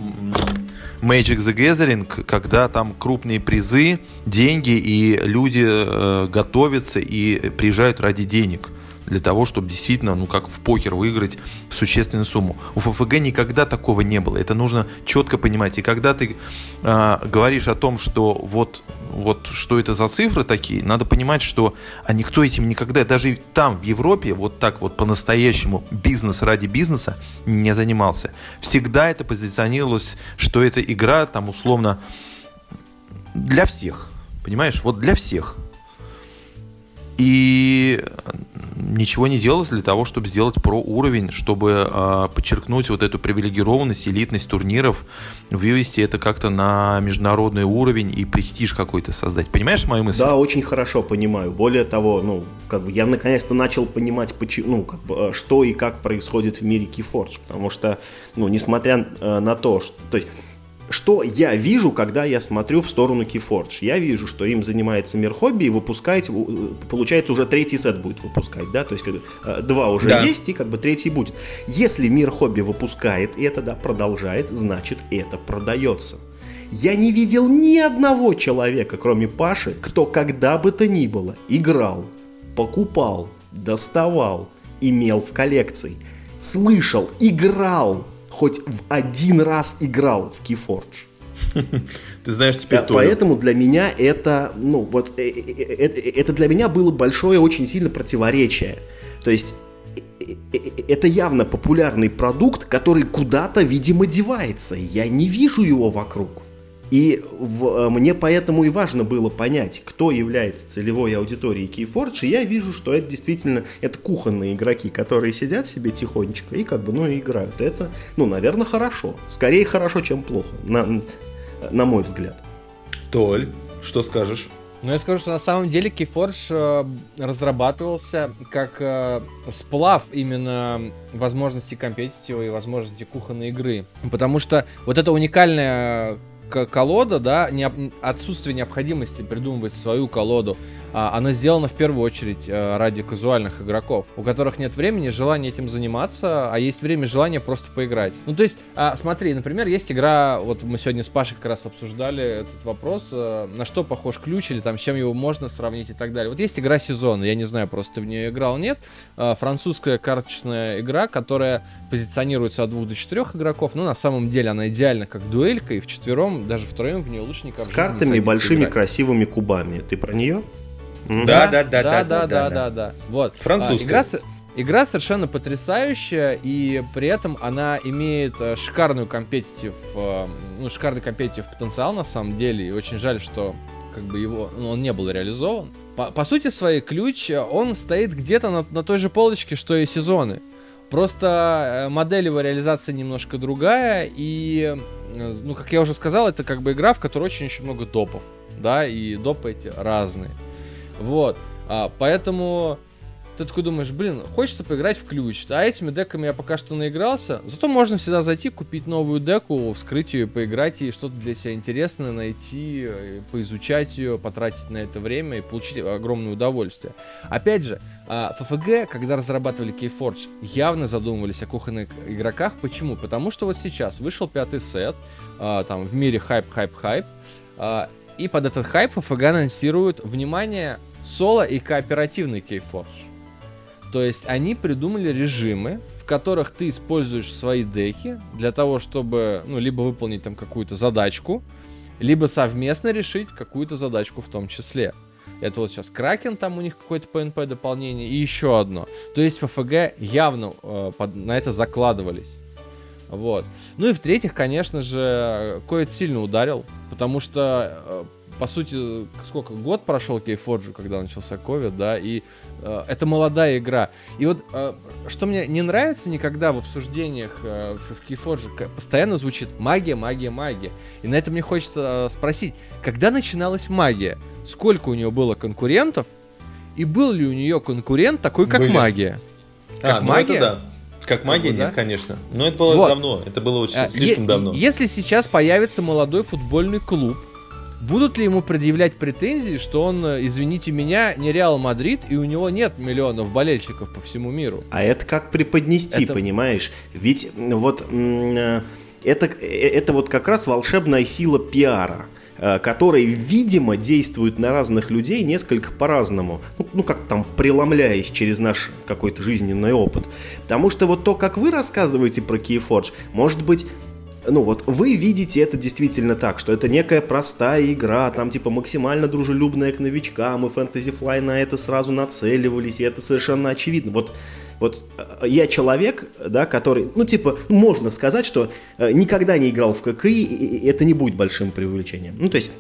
Magic the Gathering, когда там крупные призы, деньги, и люди э, готовятся и приезжают ради денег для того, чтобы действительно, ну как в покер выиграть существенную сумму. У ФФГ никогда такого не было. Это нужно четко понимать. И когда ты э, говоришь о том, что вот вот что это за цифры такие, надо понимать, что а никто этим никогда, даже там, в Европе, вот так вот по-настоящему бизнес ради бизнеса не занимался. Всегда это позиционировалось, что это игра там условно для всех. Понимаешь? Вот для всех. И ничего не делалось для того, чтобы сделать про уровень, чтобы э, подчеркнуть вот эту привилегированность, элитность турниров, вывести это как-то на международный уровень и престиж какой-то создать. Понимаешь мою мысль? Да, очень хорошо понимаю. Более того, ну, как бы я наконец-то начал понимать, почему, ну, как бы, что и как происходит в мире Keyforge, потому что, ну, несмотря э, на то, что, то есть что я вижу, когда я смотрю в сторону Keyforge? Я вижу, что им занимается мир хобби и выпускает, э, получается, уже третий сет будет выпускать, да, то есть как, э, два уже да. есть и как бы третий будет. Если мир хобби выпускает это, да, продолжает, значит это продается. Я не видел ни одного человека, кроме Паши, кто когда бы то ни было играл, покупал, доставал, имел в коллекции, слышал, играл хоть в один раз играл в Keyforge. [LAUGHS] Ты знаешь теперь да, Поэтому для меня это, ну, вот, э, э, э, это для меня было большое очень сильно противоречие. То есть это явно популярный продукт, который куда-то, видимо, девается. Я не вижу его вокруг. И в, э, мне поэтому и важно было понять, кто является целевой аудиторией Keyforge, и я вижу, что это действительно это кухонные игроки, которые сидят себе тихонечко и как бы, ну, играют. Это, ну, наверное, хорошо. Скорее хорошо, чем плохо, на, на мой взгляд. Толь, что скажешь? Ну, я скажу, что на самом деле Keyforge э, разрабатывался как э, сплав именно возможностей компетитива и возможностей кухонной игры. Потому что вот эта уникальная колода, да, не, отсутствие необходимости придумывать свою колоду, а, она сделана в первую очередь а, ради казуальных игроков, у которых нет времени, желания этим заниматься, а есть время, желание просто поиграть. Ну, то есть, а, смотри, например, есть игра, вот мы сегодня с Пашей как раз обсуждали этот вопрос, а, на что похож ключ или там с чем его можно сравнить и так далее. Вот есть игра сезона, я не знаю, просто в нее играл, нет, а, французская карточная игра, которая позиционируется от двух до четырех игроков, но на самом деле она идеальна как дуэлька, и в даже втроем в нее лучше никак С картами большими играть. красивыми кубами. Ты про нее? Да, да, да, да, да, да, да, да. Вот. Французская. Игра, игра совершенно потрясающая, и при этом она имеет э, шикарную компетитив, э, ну, шикарный компетитив потенциал на самом деле, и очень жаль, что как бы его, ну, он не был реализован. По, по сути своей, ключ, он стоит где-то на, на той же полочке, что и сезоны. Просто модель его реализации немножко другая, и, ну, как я уже сказал, это как бы игра, в которой очень-очень много допов, да, и допы эти разные. Вот, а, поэтому ты такой думаешь, блин, хочется поиграть в ключ, а этими деками я пока что наигрался, зато можно всегда зайти, купить новую деку, вскрыть ее, поиграть и что-то для себя интересное найти, э, поизучать ее, потратить на это время и получить огромное удовольствие. Опять же, а, когда разрабатывали Keyforge, явно задумывались о кухонных игроках. Почему? Потому что вот сейчас вышел пятый сет, а, там в мире хайп, хайп, хайп, а, и под этот хайп FFG анонсируют, внимание, соло и кооперативный Keyforge. То есть они придумали режимы, в которых ты используешь свои деки для того, чтобы, ну, либо выполнить там какую-то задачку, либо совместно решить какую-то задачку в том числе. Это вот сейчас Кракен, там у них какое-то PNP дополнение и еще одно. То есть ФФГ явно э, под, на это закладывались. Вот. Ну и в-третьих, конечно же, Коэт сильно ударил, потому что э, по сути, сколько, год прошел Кейфорджу, когда начался ковид, да, и э, это молодая игра. И вот, э, что мне не нравится никогда в обсуждениях э, в Кейфорже, постоянно звучит магия, магия, магия. И на это мне хочется э, спросить, когда начиналась магия? Сколько у нее было конкурентов? И был ли у нее конкурент такой, как Были. магия? А, как а, магия? Ну это да. Как магия, как бы, нет, да? конечно. Но это было вот. давно. Это было очень а, слишком давно. Если сейчас появится молодой футбольный клуб, Будут ли ему предъявлять претензии, что он, э, извините меня, не Реал Мадрид, и у него нет миллионов болельщиков по всему миру? А это как преподнести, это... понимаешь? Ведь вот э, это, э, это вот как раз волшебная сила пиара который, видимо, действует на разных людей несколько по-разному. Ну, ну, как там, преломляясь через наш какой-то жизненный опыт. Потому что вот то, как вы рассказываете про Keyforge, может быть, ну вот вы видите это действительно так, что это некая простая игра, там типа максимально дружелюбная к новичкам, и Fantasy Fly на это сразу нацеливались, и это совершенно очевидно. Вот, вот э, я человек, да, который, ну типа, можно сказать, что э, никогда не играл в КК, и это не будет большим преувеличением. Ну то есть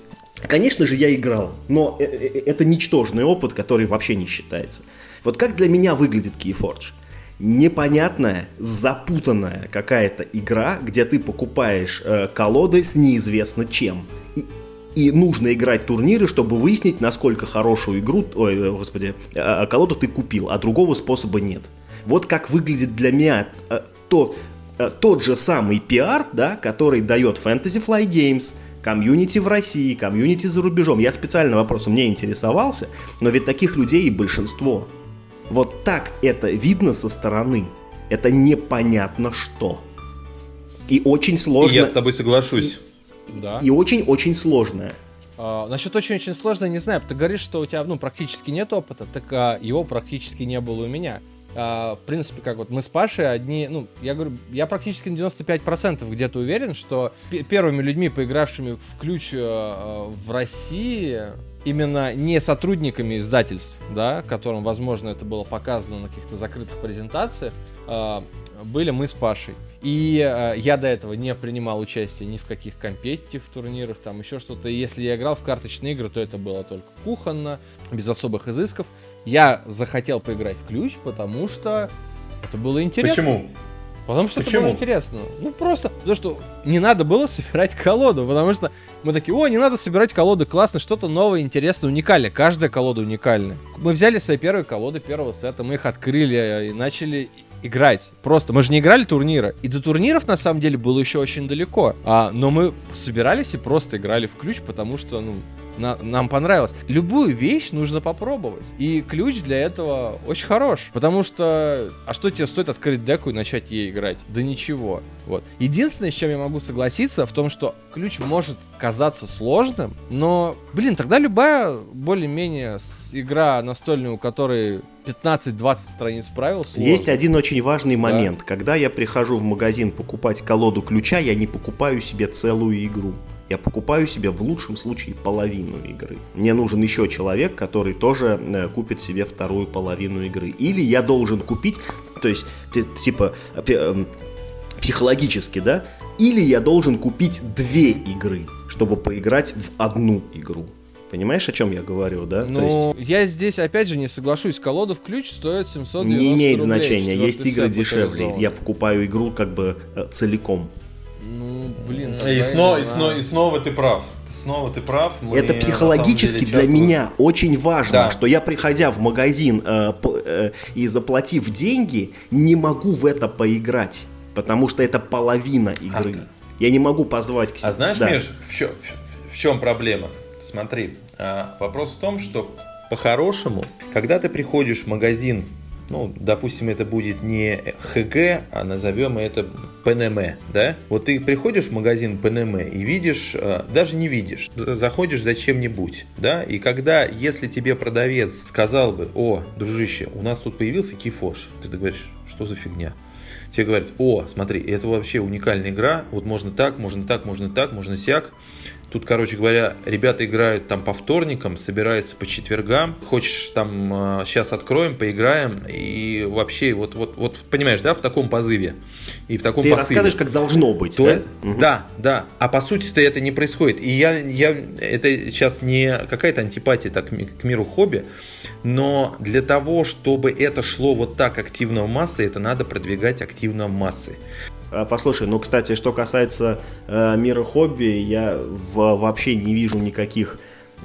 Конечно же, я играл, но э, это ничтожный опыт, который вообще не считается. Вот как для меня выглядит Keyforge? Непонятная, запутанная какая-то игра, где ты покупаешь э, колоды с неизвестно чем. И, нужно играть турниры, чтобы выяснить, насколько хорошую игру, ой, э, господи, э, колоду ты купил, а другого способа нет. Вот как выглядит для меня э, то, э, тот же самый пиар, да, который дает Fantasy Fly Games, комьюнити в России, комьюнити за рубежом. Я специально вопросом не интересовался, но ведь таких людей и большинство. Вот так это видно со стороны. Это непонятно что. И очень сложно. И я с тобой соглашусь. И, да. и очень-очень сложное. А, насчет очень-очень сложно, не знаю. Ты говоришь, что у тебя ну, практически нет опыта, так а, его практически не было у меня. А, в принципе, как вот мы с Пашей одни, ну, я говорю, я практически на 95% где-то уверен, что первыми людьми, поигравшими в ключ а, в России, именно не сотрудниками издательств, да, которым, возможно, это было показано на каких-то закрытых презентациях, э, были мы с Пашей. И э, я до этого не принимал участие ни в каких компетитив турнирах, там еще что-то. Если я играл в карточные игры, то это было только кухонно, без особых изысков. Я захотел поиграть в ключ, потому что это было интересно. Почему? Потому что Почему? это было интересно. Ну просто, потому что не надо было собирать колоду, потому что мы такие, о, не надо собирать колоды, классно, что-то новое, интересное, уникальное. Каждая колода уникальная. Мы взяли свои первые колоды первого сета, мы их открыли и начали играть. Просто мы же не играли турнира. И до турниров на самом деле было еще очень далеко. А, но мы собирались и просто играли в ключ, потому что, ну, на, нам понравилось. Любую вещь нужно попробовать. И ключ для этого очень хорош. Потому что, а что тебе стоит открыть деку и начать ей играть? Да ничего. Вот. Единственное, с чем я могу согласиться, в том, что ключ может казаться сложным, но, блин, тогда любая более-менее игра настольная, у которой 15-20 страниц правил. Сложно. Есть один очень важный момент. Да. Когда я прихожу в магазин покупать колоду ключа, я не покупаю себе целую игру я покупаю себе в лучшем случае половину игры. Мне нужен еще человек, который тоже э, купит себе вторую половину игры. Или я должен купить, то есть, типа, эм, психологически, да, или я должен купить две игры, чтобы поиграть в одну игру. Понимаешь, о чем я говорю, да? Ну, есть... я здесь, опять же, не соглашусь. Колода в ключ стоит 790 Не имеет рублей, значения. Есть игры дешевле. Я покупаю игру как бы э, целиком. Ну, блин. И снова, и, снова, и снова ты прав. Снова ты прав. Мы Это психологически деле, для меня очень важно, да. что я, приходя в магазин э, э, и заплатив деньги, не могу в это поиграть. Потому что это половина игры. А, я не могу позвать к себе. А знаешь, да. Миш, в чем, в, в чем проблема? Смотри, а, вопрос в том, что по-хорошему, когда ты приходишь в магазин, ну, допустим, это будет не ХГ, а назовем это ПНМ, да? Вот ты приходишь в магазин ПНМ и видишь, а, даже не видишь, заходишь за чем-нибудь, да? И когда, если тебе продавец сказал бы, о, дружище, у нас тут появился кифош, ты говоришь, что за фигня? Тебе говорят, о, смотри, это вообще уникальная игра, вот можно так, можно так, можно так, можно сяк. Тут, короче говоря, ребята играют там по вторникам, собираются по четвергам. Хочешь там сейчас а, откроем, поиграем и вообще вот вот вот понимаешь, да, в таком позыве и в таком Ты посыле. рассказываешь, как должно быть, То, да? Да, да. А по сути-то это не происходит. И я я это сейчас не какая-то антипатия так к миру хобби, но для того, чтобы это шло вот так активно в массы, это надо продвигать активно в массы. А, послушай, ну, кстати, что касается э, мира хобби, я в, вообще не вижу никаких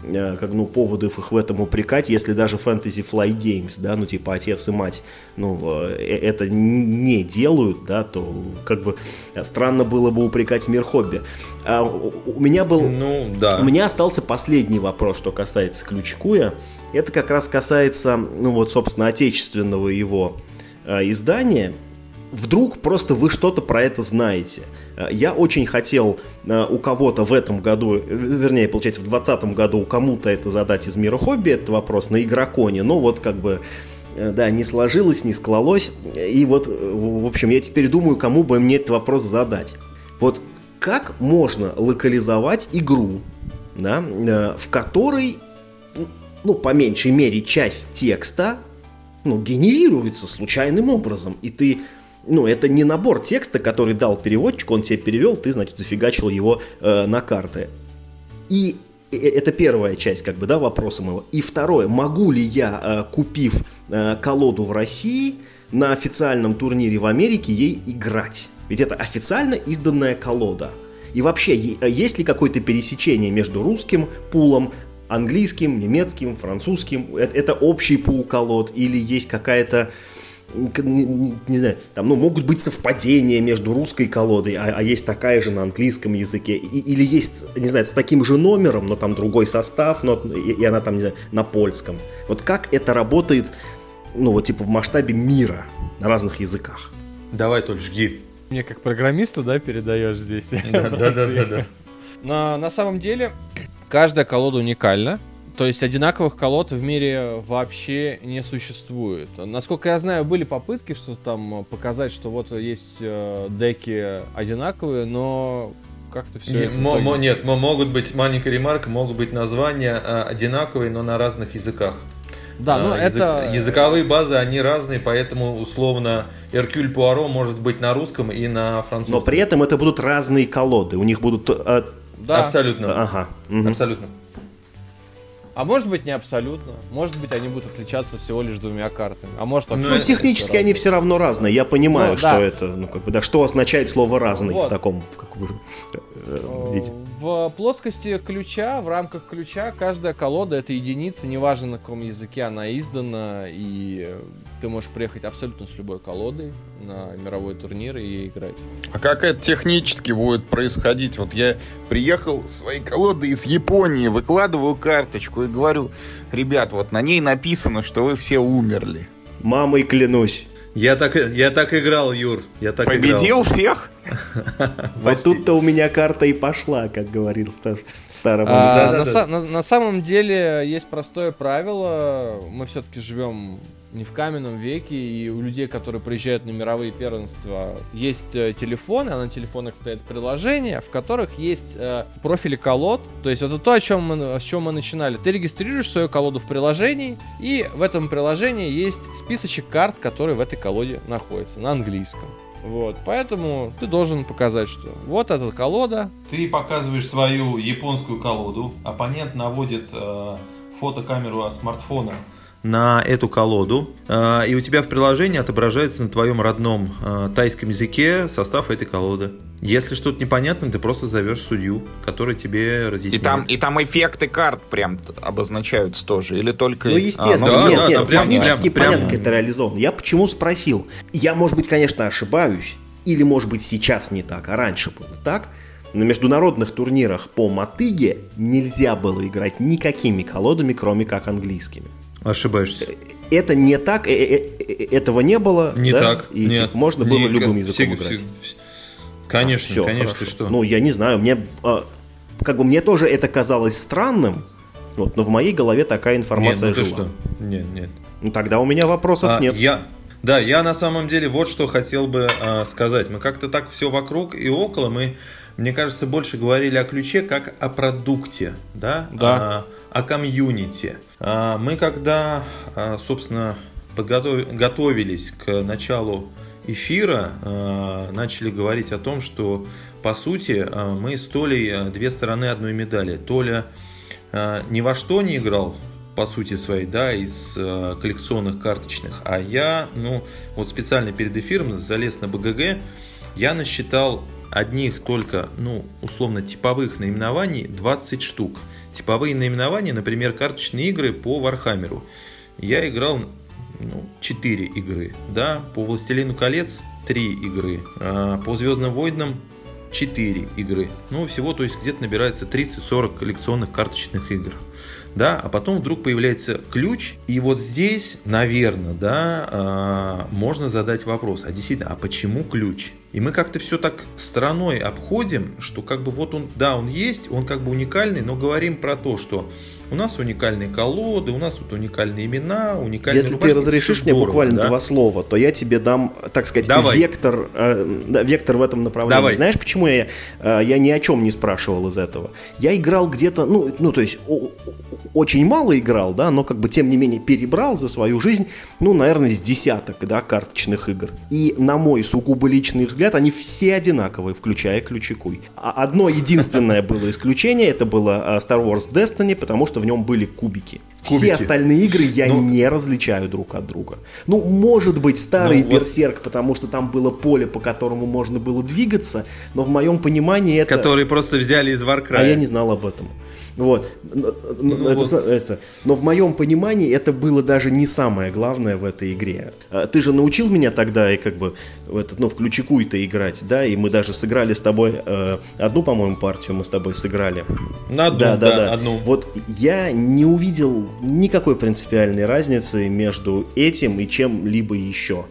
э, как, ну, поводов их в этом упрекать, если даже Fantasy Fly Games, да, ну, типа отец и мать, ну, э, э это не делают, да, то как бы странно было бы упрекать мир хобби. А у меня был... Ну, да. У меня остался последний вопрос, что касается Ключкуя. Это как раз касается, ну, вот, собственно, отечественного его э, издания – вдруг просто вы что-то про это знаете. Э, я очень хотел э, у кого-то в этом году, вернее, получается, в 2020 году кому-то это задать из мира хобби, этот вопрос на игроконе, но вот как бы э, да, не сложилось, не склалось. И вот, в общем, я теперь думаю, кому бы мне этот вопрос задать. Вот как можно локализовать игру, да, в которой, ну, по меньшей мере, часть текста ну, генерируется случайным образом, и ты ну, это не набор текста, который дал переводчик, он тебе перевел, ты, значит, зафигачил его э, на карты. И э, это первая часть, как бы, да, вопроса моего. И второе, могу ли я, э, купив э, колоду в России, на официальном турнире в Америке ей играть? Ведь это официально изданная колода. И вообще, э, есть ли какое-то пересечение между русским пулом, английским, немецким, французским? Это, это общий пул колод или есть какая-то не, не, не знаю, там, ну, могут быть совпадения между русской колодой, а, а есть такая же на английском языке, и, или есть, не знаю, с таким же номером, но там другой состав, но, и, и она там, не знаю, на польском. Вот как это работает, ну, вот типа в масштабе мира на разных языках? Давай, Толь, жги. Мне как программисту, да, передаешь здесь? Да, да, да, да. [LAUGHS] На, на самом деле, каждая колода уникальна, то есть одинаковых колод в мире вообще не существует. Насколько я знаю, были попытки что там показать, что вот есть э, деки одинаковые, но как-то все. Нет, итоге... нет, могут быть маленькая ремарка, могут быть названия э, одинаковые, но на разных языках. Да, ну язык, это... Языковые базы, они разные, поэтому условно Эркюль Пуаро может быть на русском и на французском. Но при этом это будут разные колоды, у них будут... Э... Да. Абсолютно. Ага. Угу. Абсолютно. А может быть не абсолютно. Может быть они будут отличаться всего лишь двумя картами. А может вообще. Ну, технически они все равно разные. Я понимаю, ну, что да. это, ну как бы, да, что означает слово разный вот. в таком в каком, виде. В плоскости ключа, в рамках ключа, каждая колода это единица, неважно на каком языке она издана, и ты можешь приехать абсолютно с любой колодой на мировой турнир и играть. А как это технически будет происходить? Вот я приехал своей колодой из Японии, выкладываю карточку и говорю, ребят, вот на ней написано, что вы все умерли. Мамой клянусь. Я так, я так играл, Юр. Я так Победил играл. всех? [LAUGHS] Вот тут-то у меня карта и пошла, как говорил старый а, на самом деле есть простое правило. Мы все-таки живем не в каменном веке, и у людей, которые приезжают на мировые первенства, есть э, телефоны, а на телефонах стоят приложения, в которых есть э, профили колод. То есть это то, о чем мы, с чем мы начинали. Ты регистрируешь свою колоду в приложении, и в этом приложении есть списочек карт, которые в этой колоде находятся на английском. Вот, поэтому ты должен показать, что вот эта колода. Ты показываешь свою японскую колоду, оппонент наводит э, фотокамеру смартфона на эту колоду, а, и у тебя в приложении отображается на твоем родном а, тайском языке состав этой колоды. Если что-то непонятно, ты просто зовешь судью, который тебе разъясняет. И там, и там эффекты карт прям обозначаются тоже, или только... Ну, естественно, а, ну, нет, да, нет, да, технически прям, понятно, прям... как это реализовано. Я почему спросил? Я, может быть, конечно, ошибаюсь, или, может быть, сейчас не так, а раньше было так, на международных турнирах по мотыге нельзя было играть никакими колодами, кроме как английскими. Ошибаешься. Это не так, э, э, э, этого не было. Не да? так. И нет, типа, можно было любым языком все, играть. Все, конечно, а, все, конечно, хорошо. ты что? Ну, я не знаю, мне а, как бы мне тоже это казалось странным, вот, но в моей голове такая информация нет, ну жила. Ты что? Нет, нет. Ну тогда у меня вопросов а, нет. Я, да, я на самом деле вот что хотел бы а, сказать. Мы как-то так все вокруг и около, мы, мне кажется, больше говорили о ключе как о продукте, да? Да. А, о комьюнити. А, мы когда, а, собственно, подготов... готовились к началу эфира, начали говорить о том, что по сути мы с Толей две стороны одной медали. Толя ни во что не играл по сути своей, да, из коллекционных карточных. А я, ну, вот специально перед эфиром залез на БГГ, я насчитал одних только, ну, условно, типовых наименований 20 штук. Типовые наименования, например, карточные игры по Вархаммеру. Я играл ну, 4 игры, да, по Властелину колец 3 игры, а по Звездным войнам 4 игры. Ну, всего, то есть где-то набирается 30-40 коллекционных карточных игр. Да, а потом вдруг появляется ключ, и вот здесь, наверное, да, а, можно задать вопрос, а действительно, а почему ключ? И мы как-то все так стороной обходим, что как бы вот он, да, он есть, он как бы уникальный, но говорим про то, что у нас уникальные колоды, у нас тут уникальные имена, уникальные... Если рубашки, ты разрешишь мне здорово, буквально да? два слова, то я тебе дам, так сказать, Давай. вектор, э, да, вектор в этом направлении. Давай. Знаешь, почему я, э, я ни о чем не спрашивал из этого? Я играл где-то, ну, ну то есть о, очень мало играл, да, но как бы тем не менее перебрал за свою жизнь, ну, наверное, с десяток, да, карточных игр. И на мой сугубо личный взгляд, они все одинаковые, включая Ключикуй. А одно единственное [LAUGHS] было исключение, это было э, Star Wars Destiny, потому что что в нем были кубики. кубики. Все остальные игры я ну, не различаю друг от друга. Ну, может быть, старый ну, Берсерк, вот... потому что там было поле, по которому можно было двигаться, но в моем понимании это... Которые просто взяли из Warcraft. А я не знал об этом. Вот. Ну, это, вот. Это. Но в моем понимании это было даже не самое главное в этой игре. А, ты же научил меня тогда и как бы в этот, ну, в ключикуй-то играть, да, и мы даже сыграли с тобой э, одну, по-моему, партию мы с тобой сыграли. На одну, да, да, да, да. одну. Вот я не увидел никакой принципиальной разницы между этим и чем-либо еще.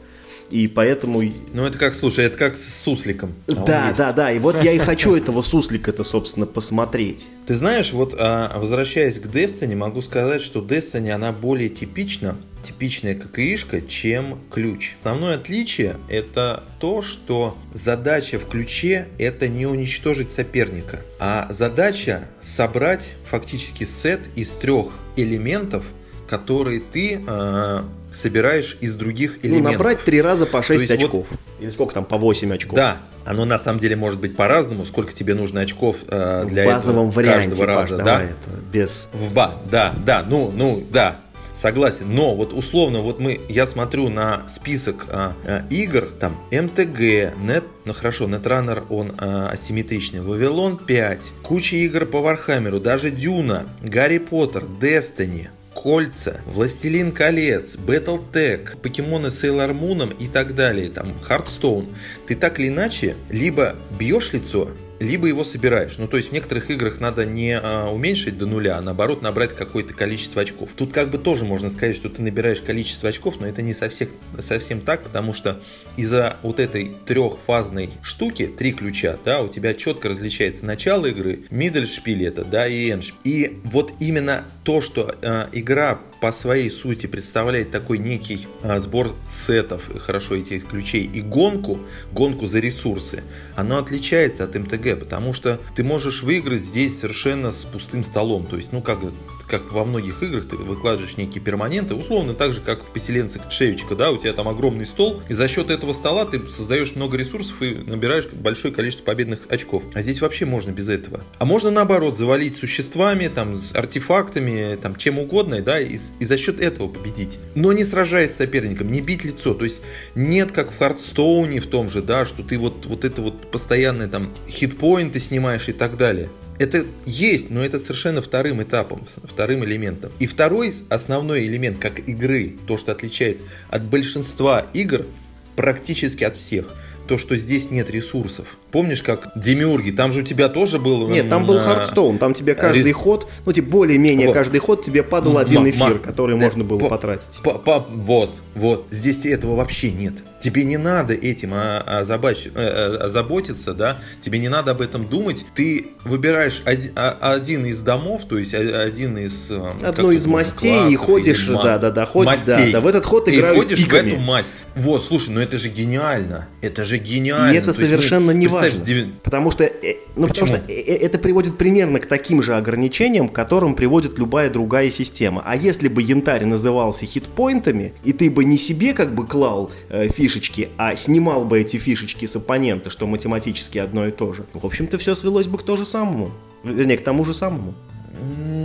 И поэтому... Ну, это как, слушай, это как с сусликом. А да, да, да. И вот я и хочу этого суслика-то, собственно, посмотреть. Ты знаешь, вот а, возвращаясь к Destiny, могу сказать, что Destiny, она более типична, типичная ККИшка, чем ключ. Основное отличие это то, что задача в ключе это не уничтожить соперника, а задача собрать фактически сет из трех элементов, которые ты э, собираешь из других ну, элементов. Ну, набрать три раза по 6 очков. Вот, Или сколько там, по 8 очков. Да, оно на самом деле может быть по-разному, сколько тебе нужно очков э, для В базовом этого варианте, каждого раза. Паш, да? это без... В ба, да, да, ну, ну, да, согласен. Но вот условно, вот мы, я смотрю на список а, игр, там МТГ, Нет, ну хорошо, Netrunner он а, асимметричный, Вавилон 5, куча игр по Warhammer у, даже Дюна, Гарри Поттер, Destiny, Кольца, Властелин колец, Battletech, покемоны с Sailor Moon и так далее, там, Hearthstone, ты так или иначе либо бьешь лицо, либо его собираешь. Ну, то есть в некоторых играх надо не а, уменьшить до нуля, а наоборот набрать какое-то количество очков. Тут как бы тоже можно сказать, что ты набираешь количество очков, но это не совсем, совсем так, потому что из-за вот этой трехфазной штуки, три ключа, да, у тебя четко различается начало игры, middle шпиль это, да, и end. И вот именно то, что э, игра по своей сути представляет такой некий а, сбор сетов, хорошо этих ключей, и гонку, гонку за ресурсы, оно отличается от МТГ, потому что ты можешь выиграть здесь совершенно с пустым столом. То есть, ну как, как во многих играх, ты выкладываешь некие перманенты, условно так же, как в поселенцах Тшевичка, да, у тебя там огромный стол, и за счет этого стола ты создаешь много ресурсов и набираешь большое количество победных очков. А здесь вообще можно без этого. А можно наоборот завалить существами, там, с артефактами, там, чем угодно, да, и, и за счет этого победить. Но не сражаясь с соперником, не бить лицо. То есть нет, как в Hearthstone е в том же, да, что ты вот, вот это вот постоянные там хитпоинты снимаешь и так далее. Это есть, но это совершенно вторым этапом, вторым элементом. И второй основной элемент как игры, то, что отличает от большинства игр, практически от всех, то, что здесь нет ресурсов. Помнишь, как Демиурги, там же у тебя тоже был... Нет, там был Hearthstone, там тебе каждый Ре... ход, ну, типа, более-менее вот. каждый ход тебе падал один эфир, который можно было потратить. Вот, вот, здесь этого вообще нет. Тебе не надо этим озабоч... Э, э, озаботиться, да, тебе не надо об этом думать. Ты выбираешь а, один из домов, то есть один из... Э, Одну из мастей и ходишь, да-да-да, ходишь, да, да, в этот ход играют И ходишь пиками. в эту масть. Вот, слушай, ну это же гениально, это же гениально. И это то совершенно есть, ну, не важно, 9... потому что, ну, потому что это приводит примерно к таким же ограничениям, к которым приводит любая другая система. А если бы янтарь назывался хитпоинтами, и ты бы не себе как бы клал э, фишки, фишечки, а снимал бы эти фишечки с оппонента, что математически одно и то же, в общем-то все свелось бы к тому же самому. Вернее, к тому же самому.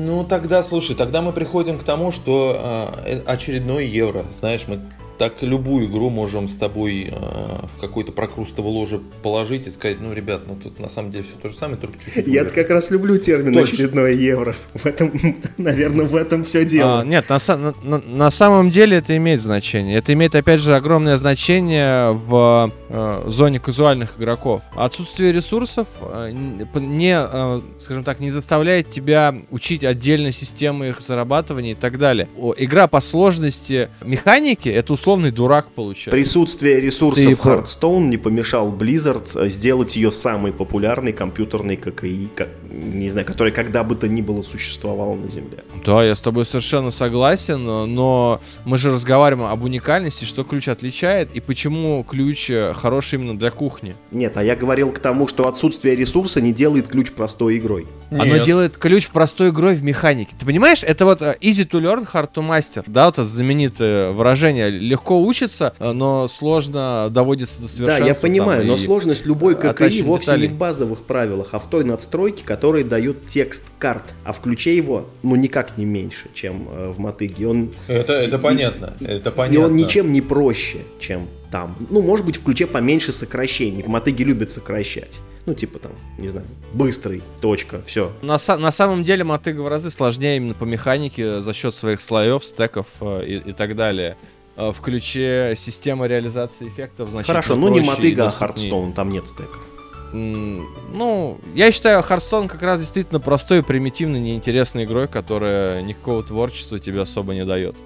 Ну, тогда, слушай, тогда мы приходим к тому, что э, очередной евро. Знаешь, мы так любую игру можем с тобой э, в какой-то прокрустово ложе положить и сказать, ну, ребят, ну тут на самом деле все то же самое, только чуть-чуть. Я как раз люблю термин Точно. очередное евро. В этом, наверное, в этом все дело. А, нет, на, на, на, на самом деле это имеет значение. Это имеет, опять же, огромное значение в э, зоне казуальных игроков. Отсутствие ресурсов э, не, э, скажем так, не заставляет тебя учить отдельно системы их зарабатывания и так далее. Игра по сложности механики это условно условный дурак получается. Присутствие ресурсов Ты Hearthstone не помешал Blizzard э, сделать ее самой популярной компьютерной ККИ, как, не знаю, которая когда бы то ни было существовала на Земле. Да, я с тобой совершенно согласен, но мы же разговариваем об уникальности, что ключ отличает и почему ключ э, хороший именно для кухни. Нет, а я говорил к тому, что отсутствие ресурса не делает ключ простой игрой. Нет. Оно делает ключ простой игрой в механике. Ты понимаешь, это вот э, easy to learn, hard to master, да, вот это знаменитое выражение, легко учится, э, но сложно доводится до совершенства. Да, я понимаю, но сложность любой ККИ вовсе деталей. не в базовых правилах, а в той надстройке, которая дает текст карт. А в ключе его, ну, никак не меньше, чем э, в мотыге. Он, это, это и, понятно, и, это понятно. И он ничем не проще, чем там. Ну, может быть, в ключе поменьше сокращений. В мотыге любят сокращать. Ну, типа там, не знаю, быстрый, точка, все. На, на самом деле мотыга в разы сложнее именно по механике за счет своих слоев, стеков э, и, и так далее. Э, в ключе системы реализации эффектов значит Хорошо, ну не мотыга, а Hearthstone, там нет стеков. Ну, я считаю, Hearthstone как раз действительно простой, примитивной, неинтересной игрой, которая никакого творчества тебе особо не дает.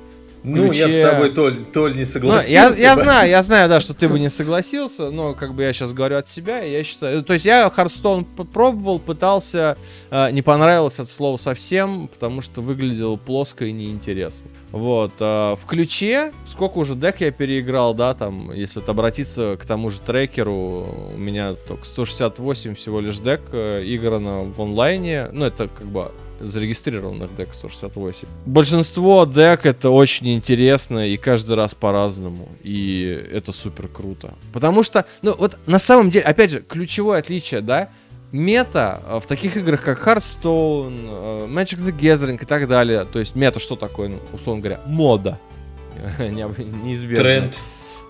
Ну, ключе... я с тобой, Толь, Толь, не согласился. Ну, я, я знаю, я знаю, да, что ты бы не согласился, но как бы я сейчас говорю от себя, я считаю... То есть я Хардстоун попробовал, пытался, э, не понравилось от слова совсем, потому что выглядел плоско и неинтересно. Вот. Э, в ключе, сколько уже дек я переиграл, да, там, если вот обратиться к тому же трекеру, у меня только 168 всего лишь дек э, играно в онлайне, ну, это как бы зарегистрированных дек 168. Большинство дек это очень интересно и каждый раз по-разному. И это супер круто. Потому что, ну вот на самом деле, опять же, ключевое отличие, да, мета э, в таких играх, как Hearthstone, э, Magic the Gathering и так далее. То есть мета что такое, ну, условно говоря, мода. [LAUGHS] Неизбежно. Тренд.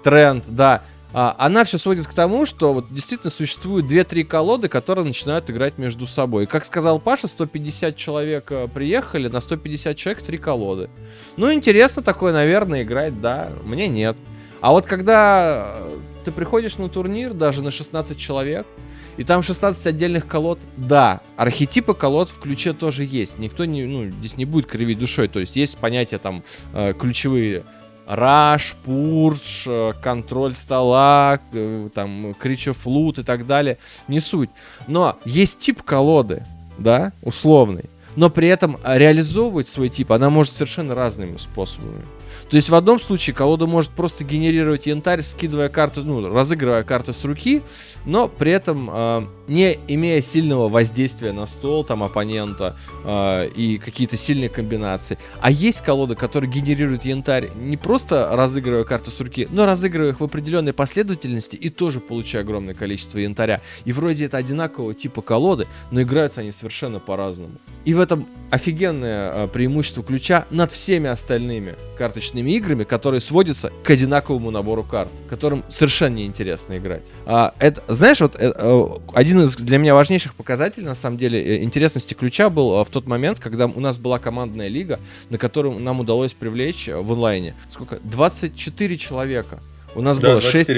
Тренд, да она все сводит к тому, что вот действительно существуют 2-3 колоды, которые начинают играть между собой. Как сказал Паша, 150 человек э, приехали, на 150 человек 3 колоды. Ну, интересно такое, наверное, играть, да, мне нет. А вот когда э, ты приходишь на турнир, даже на 16 человек, и там 16 отдельных колод, да, архетипы колод в ключе тоже есть. Никто не, ну, здесь не будет кривить душой. То есть есть понятия там э, ключевые Раш, Пурж, э, контроль стола, там, Крича Флут и так далее. Не суть. Но есть тип колоды, да, условный. Но при этом реализовывать свой тип она может совершенно разными способами. То есть в одном случае колода может просто генерировать янтарь, скидывая карту, ну, разыгрывая карту с руки, но при этом э, не имея сильного воздействия на стол там оппонента э, и какие-то сильные комбинации. А есть колода, которая генерирует янтарь не просто разыгрывая карты с руки, но разыгрывая их в определенной последовательности и тоже получая огромное количество янтаря. И вроде это одинакового типа колоды, но играются они совершенно по-разному. И в этом офигенное э, преимущество ключа над всеми остальными карточными играми, которые сводятся к одинаковому набору карт, которым совершенно неинтересно играть. А, это, знаешь, вот э, э, один из для меня важнейших показателей, на самом деле, э, интересности ключа был э, в тот момент, когда у нас была командная лига, на которую нам удалось привлечь в онлайне. Сколько? 24 человека. У нас да, было 6...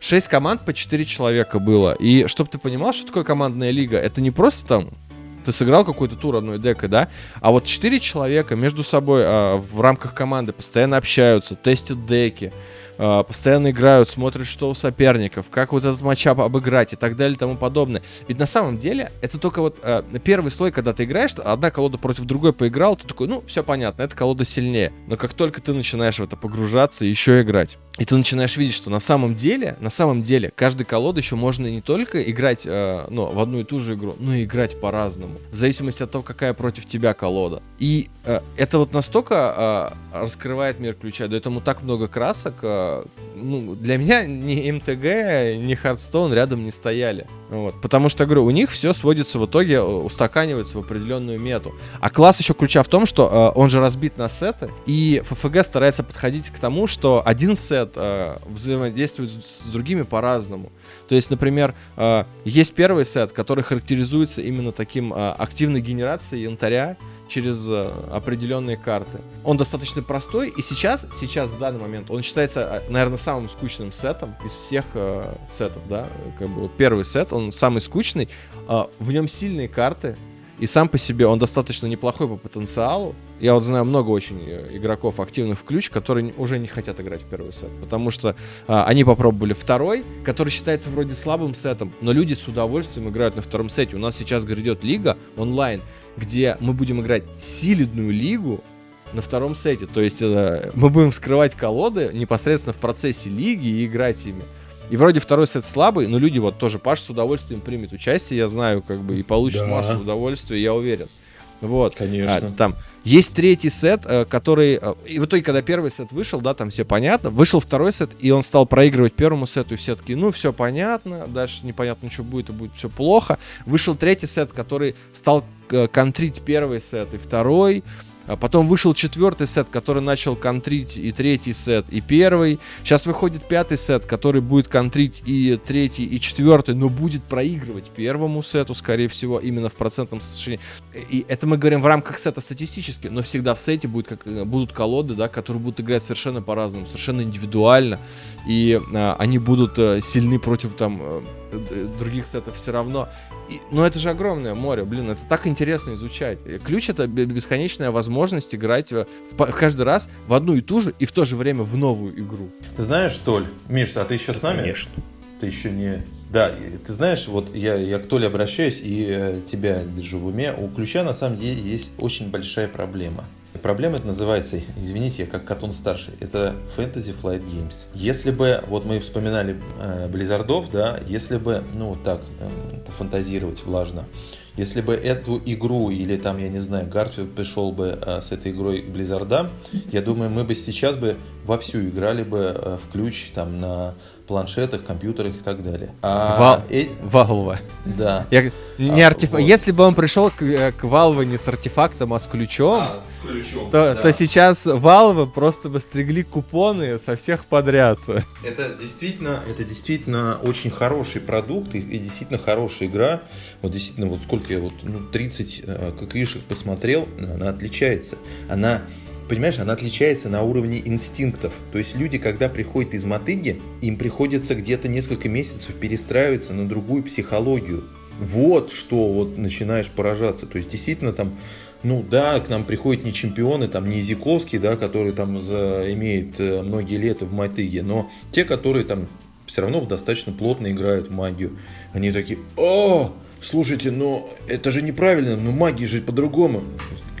6 команд по 4 человека было. И чтобы ты понимал, что такое командная лига, это не просто там ты сыграл какой-то тур одной декой, да, а вот 4 человека между собой а, в рамках команды постоянно общаются, тестят деки, а, постоянно играют, смотрят, что у соперников, как вот этот матчап обыграть и так далее и тому подобное. Ведь на самом деле это только вот э, первый слой, когда ты играешь, одна колода против другой поиграл, ты такой, ну, все понятно, эта колода сильнее. Но как только ты начинаешь в это погружаться и еще играть, и ты начинаешь видеть, что на самом деле, на самом деле, каждой колодой еще можно не только играть э, ну, в одну и ту же игру, но и играть по-разному. В зависимости от того, какая против тебя колода. И э, это вот настолько э, раскрывает мир ключа, дает ему так много красок, э, ну, для меня ни МТГ, ни Hearthstone рядом не стояли. Вот. Потому что, говорю, у них все сводится в итоге, э, устаканивается в определенную мету. А класс еще ключа в том, что э, он же разбит на сеты, и ФФГ старается подходить к тому, что один сет э, взаимодействует с другими по-разному. То есть, например, э, есть первый сет, который характеризуется именно таким э, активной генерацией янтаря, через э, определенные карты. Он достаточно простой, и сейчас, сейчас в данный момент, он считается, э, наверное, самым скучным сетом из всех э, сетов, да, как бы вот первый сет, он самый скучный, э, в нем сильные карты, и сам по себе он достаточно неплохой по потенциалу. Я вот знаю много очень э, игроков активных в ключ, которые уже не хотят играть в первый сет, потому что а, они попробовали второй, который считается вроде слабым сетом, но люди с удовольствием играют на втором сете. У нас сейчас грядет лига онлайн, где мы будем играть силидную лигу на втором сете. То есть э, мы будем вскрывать колоды непосредственно в процессе лиги и играть ими. И вроде второй сет слабый, но люди вот тоже Паш с удовольствием примет участие, я знаю, как бы, и получит да. массу удовольствия, я уверен. Вот. Конечно. А, там есть третий сет, э, который... Э, и в итоге, когда первый сет вышел, да, там все понятно. Вышел второй сет, и он стал проигрывать первому сету, и все таки ну, все понятно, дальше непонятно, что будет, и будет все плохо. Вышел третий сет, который стал контрить первый сет и второй. А потом вышел четвертый сет, который начал контрить и третий сет, и первый. Сейчас выходит пятый сет, который будет контрить и третий, и четвертый, но будет проигрывать первому сету, скорее всего, именно в процентном соотношении. И это мы говорим в рамках сета статистически, но всегда в сете будет как, будут колоды, да, которые будут играть совершенно по-разному, совершенно индивидуально. И а, они будут а, сильны против там э, других сетов все равно. И, но это же огромное море, блин, это так интересно изучать. Ключ это бесконечная возможность играть в, в, каждый раз в одну и ту же и в то же время в новую игру. Ты знаешь, Толь, Миш, а ты еще с нами? Конечно. Ты еще не... Да, ты знаешь, вот я, я к Толе обращаюсь и э, тебя держу в уме. У ключа на самом деле есть очень большая проблема – Проблема это называется, извините, я как Катон старший, это Fantasy Flight Games. Если бы, вот мы вспоминали э, Blizzard ов, да, если бы, ну так, э, пофантазировать влажно, если бы эту игру или там, я не знаю, Гарфилд пришел бы э, с этой игрой к Blizzard ам, я думаю, мы бы сейчас бы вовсю играли бы э, в ключ там на планшетах, компьютерах и так далее. А, Вал... э... Valve. Да. [LAUGHS] Я... Не а, артеф... вот. Если бы он пришел к, э, к Valve не с артефактом, а с ключом, а, с ключом то, да. то сейчас Valve просто бы стригли купоны со всех подряд. [LAUGHS] Это действительно, это действительно очень хороший продукт и, и действительно хорошая игра. Вот действительно, вот сколько я вот ну, 30 э, какишек посмотрел, она отличается. Она понимаешь, она отличается на уровне инстинктов. То есть люди, когда приходят из мотыги, им приходится где-то несколько месяцев перестраиваться на другую психологию. Вот что вот начинаешь поражаться. То есть действительно там ну да, к нам приходят не чемпионы, там не Зиковский, да, который там за, имеет э, многие лета в Мотыге, но те, которые там все равно достаточно плотно играют в магию. Они такие, о, слушайте, но это же неправильно, ну магия же по-другому.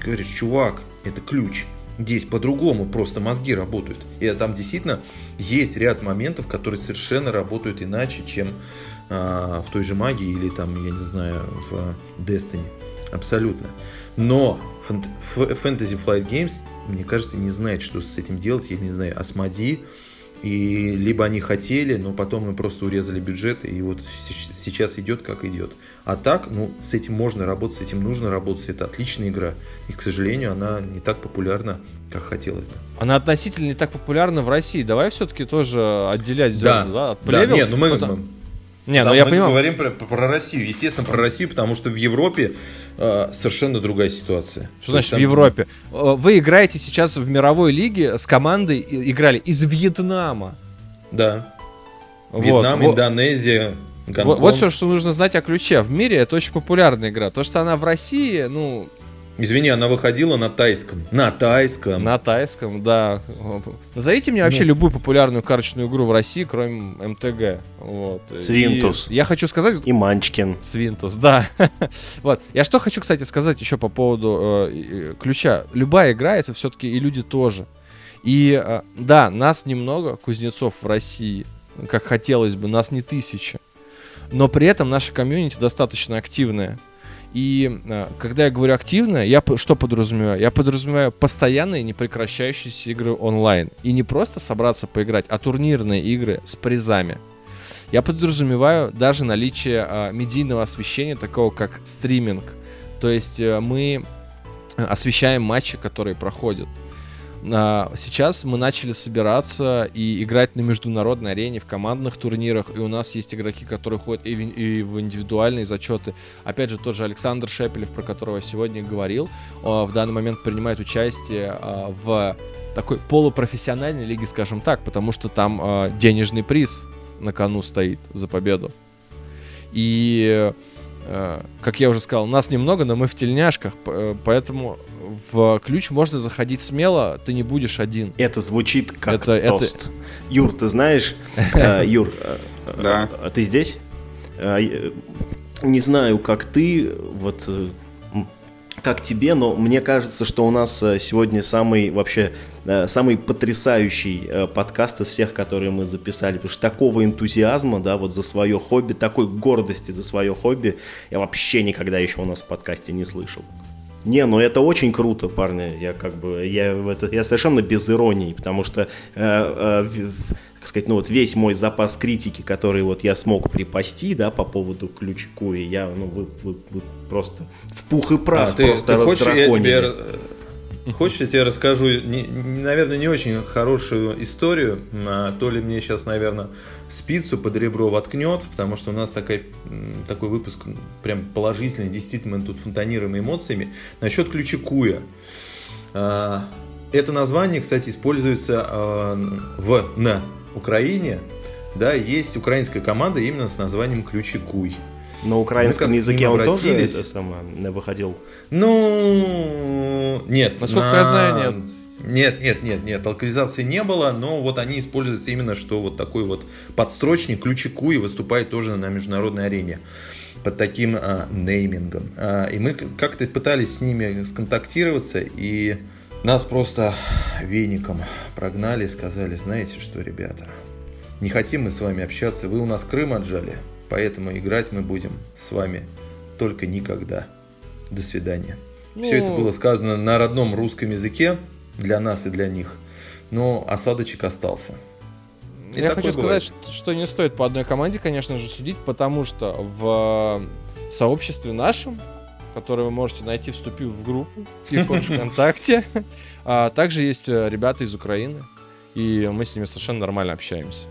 Говоришь, чувак, это ключ. Здесь по-другому просто мозги работают. И там действительно есть ряд моментов, которые совершенно работают иначе, чем а, в той же магии или там, я не знаю, в Destiny. Абсолютно. Но Fantasy Flight Games, мне кажется, не знает, что с этим делать. Я не знаю, Асмоди, и либо они хотели, но потом мы просто урезали бюджет, и вот сейчас идет как идет. А так, ну, с этим можно работать, с этим нужно работать, это отличная игра. И, к сожалению, она не так популярна, как хотелось бы. Она относительно не так популярна в России. Давай все-таки тоже отделять да, да, от да, нет, ну мы, Потому... Не, ну я мы понимаю. говорим про, про Россию. Естественно, про Россию, потому что в Европе э, совершенно другая ситуация. Что значит там... в Европе? Э, вы играете сейчас в мировой лиге с командой, играли из Вьетнама. Да. Вьетнам, вот. Индонезия, Вот, вот все, что нужно знать о ключе. В мире это очень популярная игра. То, что она в России, ну, Извини, она выходила на тайском. На тайском. На тайском, да. Назовите мне вообще ну. любую популярную карточную игру в России, кроме МТГ. Вот. Свинтус. И я хочу сказать... И Манчкин. Свинтус, да. [LAUGHS] вот. Я что хочу, кстати, сказать еще по поводу э, ключа. Любая игра, это все-таки и люди тоже. И э, да, нас немного, кузнецов в России, как хотелось бы, нас не тысяча. Но при этом наша комьюнити достаточно активная. И э, когда я говорю активно, я что подразумеваю? Я подразумеваю постоянные непрекращающиеся игры онлайн. И не просто собраться поиграть, а турнирные игры с призами. Я подразумеваю даже наличие э, медийного освещения, такого как стриминг. То есть э, мы освещаем матчи, которые проходят. А, сейчас мы начали собираться и играть на международной арене в командных турнирах, и у нас есть игроки, которые ходят и в, и в индивидуальные зачеты. Опять же, тот же Александр Шепелев, про которого я сегодня говорил, в данный момент принимает участие а, в такой полупрофессиональной лиге, скажем так, потому что там а, денежный приз на кону стоит за победу. И как я уже сказал, нас немного, но мы в тельняшках, поэтому в ключ можно заходить смело, ты не будешь один. Это звучит как это, тост. Это... Юр, ты знаешь, э, [LAUGHS] Юр, э, да. Э, ты здесь? Не знаю, как ты, вот как тебе, но мне кажется, что у нас сегодня самый вообще самый потрясающий подкаст из всех, которые мы записали, потому что такого энтузиазма, да, вот за свое хобби, такой гордости за свое хобби я вообще никогда еще у нас в подкасте не слышал. Не, ну это очень круто, парни. Я как бы, я, это, я совершенно без иронии, потому что, э, э, сказать, ну вот весь мой запас критики, который вот я смог припасти, да, по поводу ключку, и я, ну вы, вы, вы просто в пух и прах а, ты, просто ты хочешь, я тебе Хочешь, я тебе расскажу, не, наверное, не очень хорошую историю. А, то ли мне сейчас, наверное, спицу под ребро воткнет, потому что у нас такой, такой выпуск прям положительный, действительно, мы тут фонтанируем эмоциями. Насчет ключа Куя. А, это название, кстати, используется а, в, на Украине. Да, есть украинская команда именно с названием Ключи Куй. На украинском языке он тоже это самое, выходил? Ну, нет. Насколько на... я знаю, нет. Нет, нет, нет, нет, локализации не было, но вот они используют именно, что вот такой вот подстрочник, ключику и выступает тоже на международной арене под таким а, неймингом. А, и мы как-то пытались с ними сконтактироваться, и нас просто веником прогнали и сказали, знаете что, ребята, не хотим мы с вами общаться, вы у нас Крым отжали, Поэтому играть мы будем с вами только никогда. До свидания. Ну... Все это было сказано на родном русском языке для нас и для них. Но осадочек остался. И Я хочу бывает. сказать, что, что не стоит по одной команде, конечно же, судить, потому что в сообществе нашем, которое вы можете найти, вступив в группу в ВКонтакте, а также есть э, ребята из Украины, и мы с ними совершенно нормально общаемся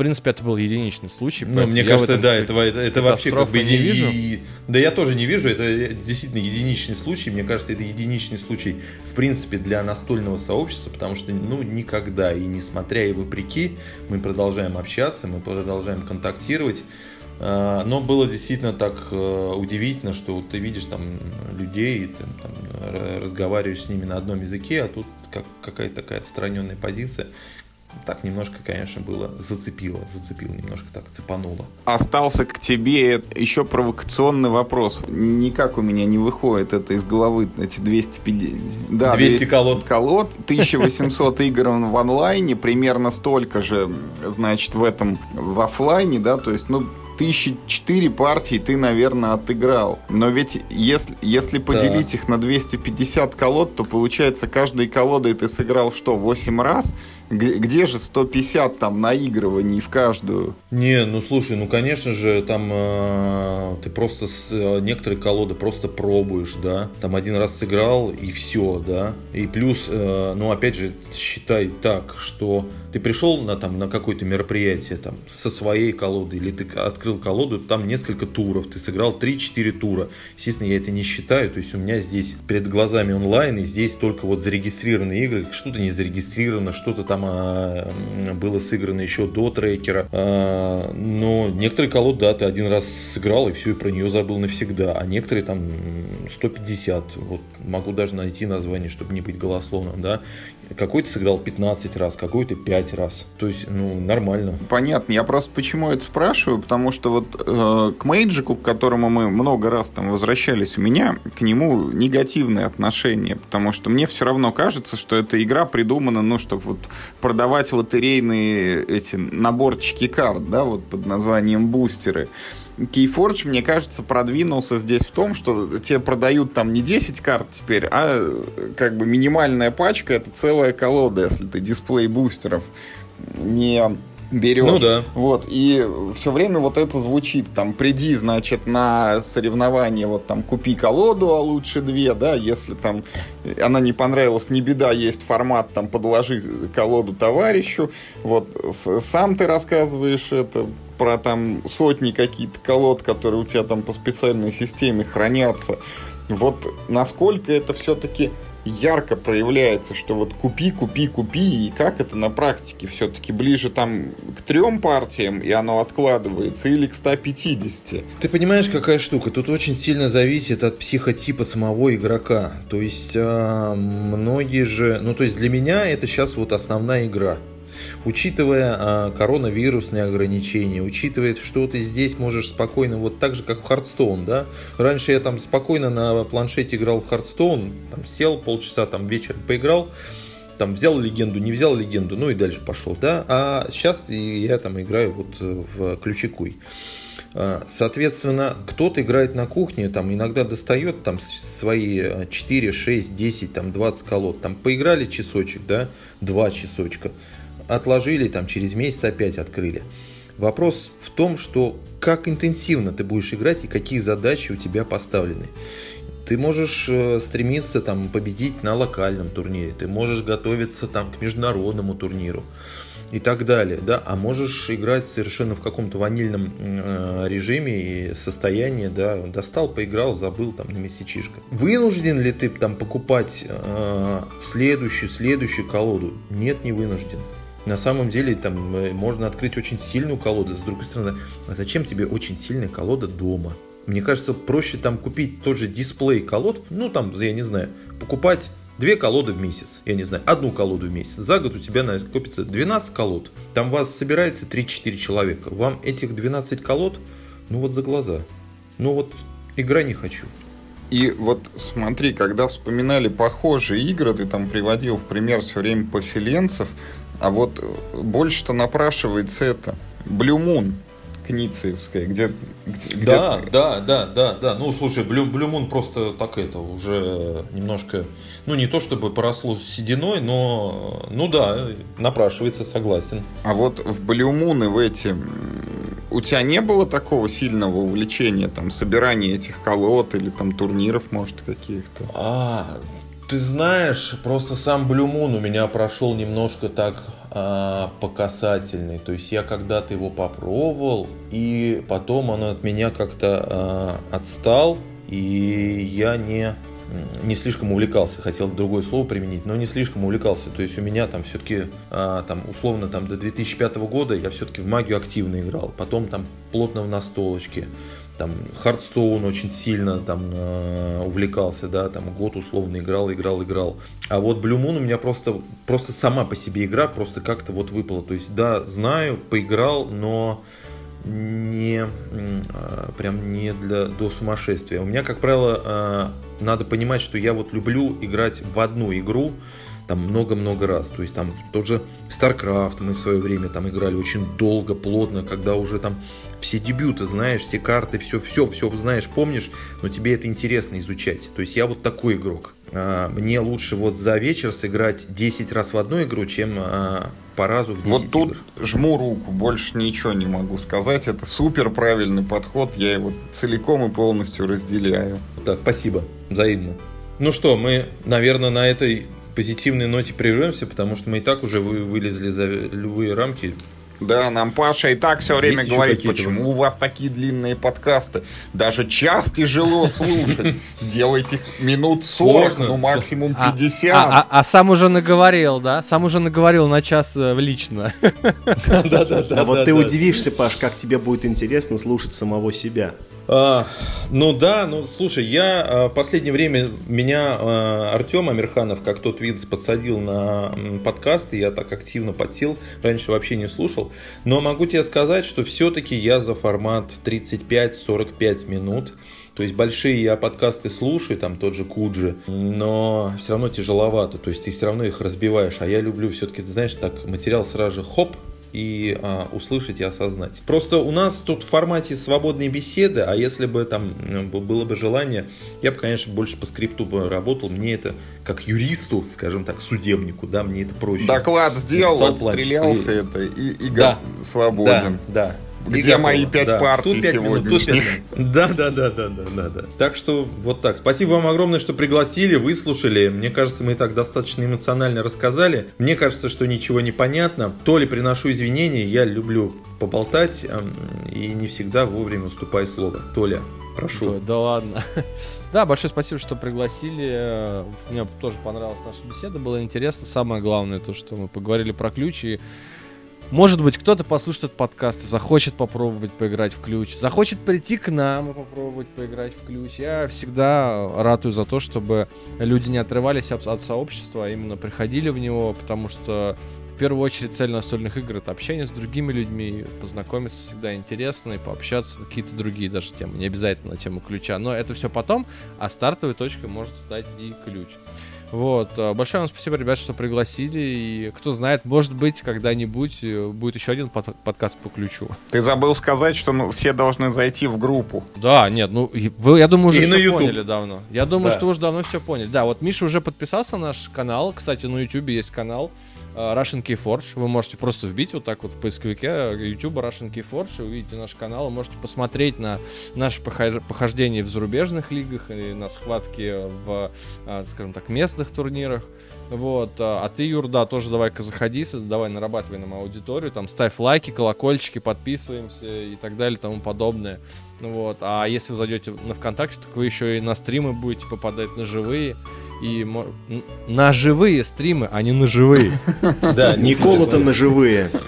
принципе, это был единичный случай. Ну, мне кажется, да, этого, это, это вообще как бы не вижу. И, да, я тоже не вижу. Это действительно единичный случай. Мне кажется, это единичный случай, в принципе, для настольного сообщества, потому что, ну, никогда и несмотря и вопреки, мы продолжаем общаться, мы продолжаем контактировать. А, но было действительно так э, удивительно, что ты видишь там людей, ты там, разговариваешь с ними на одном языке, а тут как, какая-то такая отстраненная позиция так немножко, конечно, было зацепило, зацепило, немножко так цепануло. Остался к тебе еще провокационный вопрос. Никак у меня не выходит это из головы, эти 250... Да, 200, 200 колод. колод, 1800 [LAUGHS] игр в онлайне, примерно столько же, значит, в этом, в офлайне, да, то есть, ну, тысячи четыре партии ты, наверное, отыграл. Но ведь если, если поделить да. их на 250 колод, то получается каждой колодой ты сыграл что, 8 раз? Где же 150 там наигрываний в каждую? Не, ну слушай, ну конечно же, там э, ты просто с, э, некоторые колоды просто пробуешь, да. Там один раз сыграл и все, да. И плюс, э, ну опять же, считай так, что ты пришел на, там, на какое-то мероприятие там, со своей колоды, или ты открыл колоду, там несколько туров, ты сыграл 3-4 тура. Естественно, я это не считаю, то есть у меня здесь перед глазами онлайн, и здесь только вот зарегистрированные игры, что-то не зарегистрировано, что-то там а, было сыграно еще до трекера. А, но некоторые колоды, да, ты один раз сыграл, и все, и про нее забыл навсегда, а некоторые там 150, вот могу даже найти название, чтобы не быть голословным, да. Какой-то сыграл 15 раз, какой-то 5 раз. То есть, ну, нормально. Понятно. Я просто почему это спрашиваю, потому что вот э, к Мейджику, к которому мы много раз там возвращались, у меня к нему негативное отношение, потому что мне все равно кажется, что эта игра придумана, ну, чтобы вот продавать лотерейные эти наборчики карт, да, вот под названием бустеры. Keyforge, мне кажется, продвинулся здесь в том, что тебе продают там не 10 карт теперь, а как бы минимальная пачка это целая колода, если ты дисплей бустеров не берешь. Ну да. Вот, и все время вот это звучит, там, приди, значит, на соревнование, вот там, купи колоду, а лучше две, да, если там она не понравилась, не беда, есть формат, там, подложи колоду товарищу, вот, сам ты рассказываешь это, про там сотни какие-то колод, которые у тебя там по специальной системе хранятся. Вот насколько это все-таки ярко проявляется, что вот купи, купи, купи, и как это на практике все-таки ближе там к трем партиям, и оно откладывается, или к 150. Ты понимаешь, какая штука? Тут очень сильно зависит от психотипа самого игрока. То есть э, многие же, ну то есть для меня это сейчас вот основная игра. Учитывая а, коронавирусные ограничения, учитывая, что ты здесь можешь спокойно, вот так же, как в Hearthstone, да. Раньше я там спокойно на планшете играл в Hearthstone, там сел полчаса, там вечер поиграл, там взял легенду, не взял легенду, ну и дальше пошел, да. А сейчас я там играю вот в Ключекуй. А, соответственно, кто-то играет на кухне, там иногда достает там свои 4, 6, 10, там 20 колод. Там поиграли часочек, да, 2 часочка отложили, там через месяц опять открыли. Вопрос в том, что как интенсивно ты будешь играть и какие задачи у тебя поставлены. Ты можешь э, стремиться там, победить на локальном турнире, ты можешь готовиться там, к международному турниру и так далее, да, а можешь играть совершенно в каком-то ванильном э, режиме и состоянии, да, достал, поиграл, забыл там на месячишко. Вынужден ли ты там покупать э, следующую, следующую колоду? Нет, не вынужден. На самом деле там э, можно открыть очень сильную колоду. С другой стороны, а зачем тебе очень сильная колода дома? Мне кажется, проще там купить тот же дисплей колод, ну там, я не знаю, покупать две колоды в месяц, я не знаю, одну колоду в месяц. За год у тебя копится 12 колод, там вас собирается 3-4 человека. Вам этих 12 колод, ну вот за глаза. Ну вот игра не хочу. И вот смотри, когда вспоминали похожие игры, ты там приводил в пример все время поселенцев, а вот э, больше-то напрашивается это. Blue Moon кницеевская, где, где... Да, да, да, да, да. Ну, слушай, Blue, Blue Moon просто так это уже немножко, ну, не то чтобы поросло сединой, но, ну да, напрашивается, согласен. А вот в Blue Moon и в эти у тебя не было такого сильного увлечения, там, собирания этих колод или там турниров, может, каких-то? А, ты знаешь, просто сам Blue Moon у меня прошел немножко так а, по касательной. То есть я когда-то его попробовал, и потом он от меня как-то а, отстал, и я не не слишком увлекался, хотел другое слово применить, но не слишком увлекался. То есть у меня там все-таки, а, там, условно, там, до 2005 года я все-таки в магию активно играл. Потом там плотно в настолочке там Хардстоун очень сильно там э, увлекался, да, там год условно играл, играл, играл. А вот Blue Moon у меня просто, просто сама по себе игра просто как-то вот выпала. То есть, да, знаю, поиграл, но не э, прям не для до сумасшествия. У меня, как правило, э, надо понимать, что я вот люблю играть в одну игру, там много-много раз. То есть там тот же StarCraft мы в свое время там играли очень долго, плотно, когда уже там все дебюты знаешь, все карты, все, все, все знаешь, помнишь, но тебе это интересно изучать. То есть я вот такой игрок. А, мне лучше вот за вечер сыграть 10 раз в одну игру, чем а, по разу в 10 Вот тут игр. жму руку, больше ничего не могу сказать. Это супер правильный подход, я его целиком и полностью разделяю. Так, спасибо, взаимно. Ну что, мы, наверное, на этой позитивной ноте прервемся, потому что мы и так уже вы, вылезли за любые рамки. Да, нам Паша и так все время Есть говорит, почему у вас такие длинные подкасты. Даже час тяжело [LAUGHS] слушать. Делайте минут 40, ну максимум 50. А, а, а, а сам уже наговорил, да? Сам уже наговорил на час э, в лично. Да-да-да. А вот ты удивишься, Паш, как тебе будет интересно слушать самого себя. А, ну да, ну слушай, я а, в последнее время меня а, Артем Амирханов, как тот вид, подсадил на подкасты, я так активно подсел, раньше вообще не слушал, но могу тебе сказать, что все-таки я за формат 35-45 минут, то есть большие я подкасты слушаю, там тот же Куджи, но все равно тяжеловато, то есть ты все равно их разбиваешь, а я люблю все-таки, ты знаешь, так материал сразу же хоп, и а, услышать и осознать. Просто у нас тут в формате свободной беседы, а если бы там было бы желание, я бы, конечно, больше по скрипту бы работал. Мне это как юристу, скажем так, судебнику, да, мне это проще. Доклад сделал, отстрелялся это и, и да, свободен. Да, да. Где мои пять да. партий сегодня? [LAUGHS] Да, да, да, да, да, да, да. Так что вот так. Спасибо вам огромное, что пригласили, выслушали. Мне кажется, мы и так достаточно эмоционально рассказали. Мне кажется, что ничего не понятно. То ли приношу извинения, я люблю поболтать и не всегда вовремя уступаю слово. Толя, прошу. Да, да ладно. [LAUGHS] Да, большое спасибо, что пригласили. Мне тоже понравилась наша беседа, было интересно. Самое главное то, что мы поговорили про ключи. Может быть, кто-то послушает этот подкаст и захочет попробовать поиграть в ключ, захочет прийти к нам и попробовать поиграть в ключ. Я всегда ратую за то, чтобы люди не отрывались от, от сообщества, а именно приходили в него, потому что в первую очередь цель настольных игр это общение с другими людьми, познакомиться всегда интересно и пообщаться на какие-то другие даже темы, не обязательно на тему ключа, но это все потом, а стартовой точкой может стать и ключ. Вот. Э, большое вам спасибо, ребят, что пригласили. И кто знает, может быть, когда-нибудь э, будет еще один под подкаст по ключу. Ты забыл сказать, что ну, все должны зайти в группу. Да, нет, ну вы, я думаю, уже и все поняли давно. Я думаю, да. что уже давно все поняли. Да, вот Миша уже подписался на наш канал. Кстати, на YouTube есть канал. Э, Russian Keyforge. Вы можете просто вбить вот так вот в поисковике YouTube Russian Keyforge и увидите наш канал. Можете посмотреть на наши похождения в зарубежных лигах и на схватки в, э, скажем так, местных турнирах. Вот, а ты, Юр, да, тоже давай-ка заходи, давай нарабатывай нам аудиторию, там ставь лайки, колокольчики, подписываемся и так далее и тому подобное. Вот, а если вы зайдете на ВКонтакте, так вы еще и на стримы будете попадать на живые и на живые стримы, а не на живые. [LAUGHS] Да, Никола-то на живые. [LAUGHS]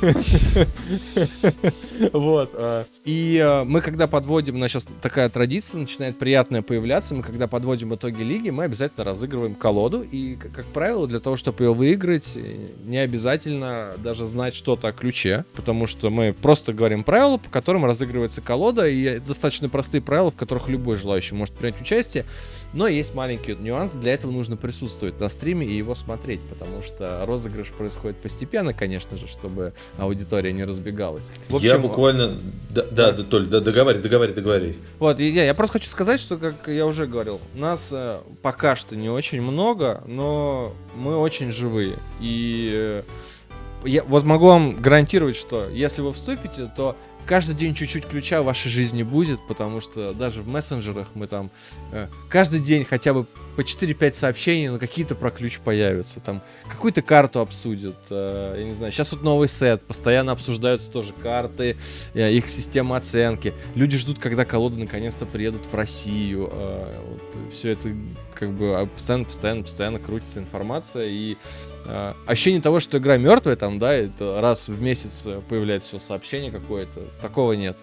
Вот. А, и а, мы, когда подводим, у нас сейчас такая традиция начинает приятная появляться, мы, когда подводим итоги лиги, мы обязательно разыгрываем колоду, и, как правило, для того, чтобы ее выиграть, не обязательно даже знать что-то о ключе, потому что мы просто говорим правила, по которым разыгрывается колода, и достаточно простые правила, в которых любой желающий может принять участие, но есть маленький нюанс, для этого нужно присутствовать на стриме и его смотреть, потому что розыгрыш происходит постепенно, конечно же, чтобы аудитория не разбегалась. В общем, я буквально... Да, да, да, Толь, да, договори, договори, договори. Вот, я, я просто хочу сказать, что, как я уже говорил, нас э, пока что не очень много, но мы очень живые. И э, я вот могу вам гарантировать, что если вы вступите, то каждый день чуть-чуть ключа в вашей жизни будет, потому что даже в мессенджерах мы там э, каждый день хотя бы по 4-5 сообщений, но какие-то про ключ появятся. Там какую-то карту обсудят. Э, я не знаю, сейчас вот новый сет, постоянно обсуждаются тоже карты, э, их система оценки. Люди ждут, когда колоды наконец-то приедут в Россию. Э, вот, все это как бы постоянно, постоянно, постоянно крутится информация и э, ощущение того, что игра мертвая, там, да, это раз в месяц появляется сообщение какое-то, такого нет.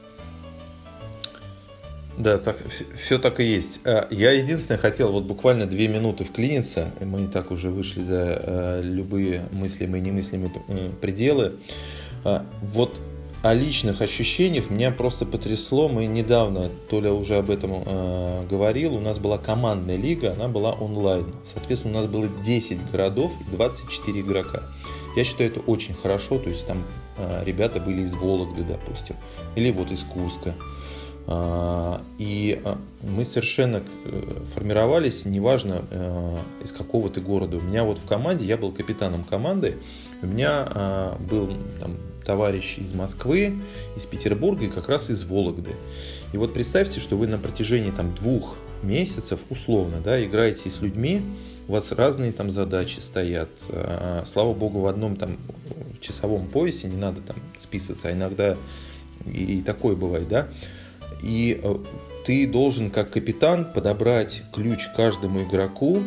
Да, так, все так и есть. А, я единственное хотел вот буквально две минуты вклиниться. Мы и так уже вышли за э, любые мыслимые и немыслимые э, пределы. А, вот о личных ощущениях меня просто потрясло. Мы недавно, Толя уже об этом э, говорил, у нас была командная лига, она была онлайн. Соответственно, у нас было 10 городов и 24 игрока. Я считаю, это очень хорошо. То есть там э, ребята были из Вологды, допустим, или вот из Курска. А, и а, мы совершенно э, формировались, неважно э, из какого ты города. У меня вот в команде, я был капитаном команды, у меня а, был там, товарищ из Москвы, из Петербурга и как раз из Вологды. И вот представьте, что вы на протяжении там, двух месяцев условно да, играете с людьми, у вас разные там задачи стоят. Слава богу, в одном там часовом поясе не надо там списываться, а иногда и такое бывает, да. И э, ты должен как капитан подобрать ключ каждому игроку,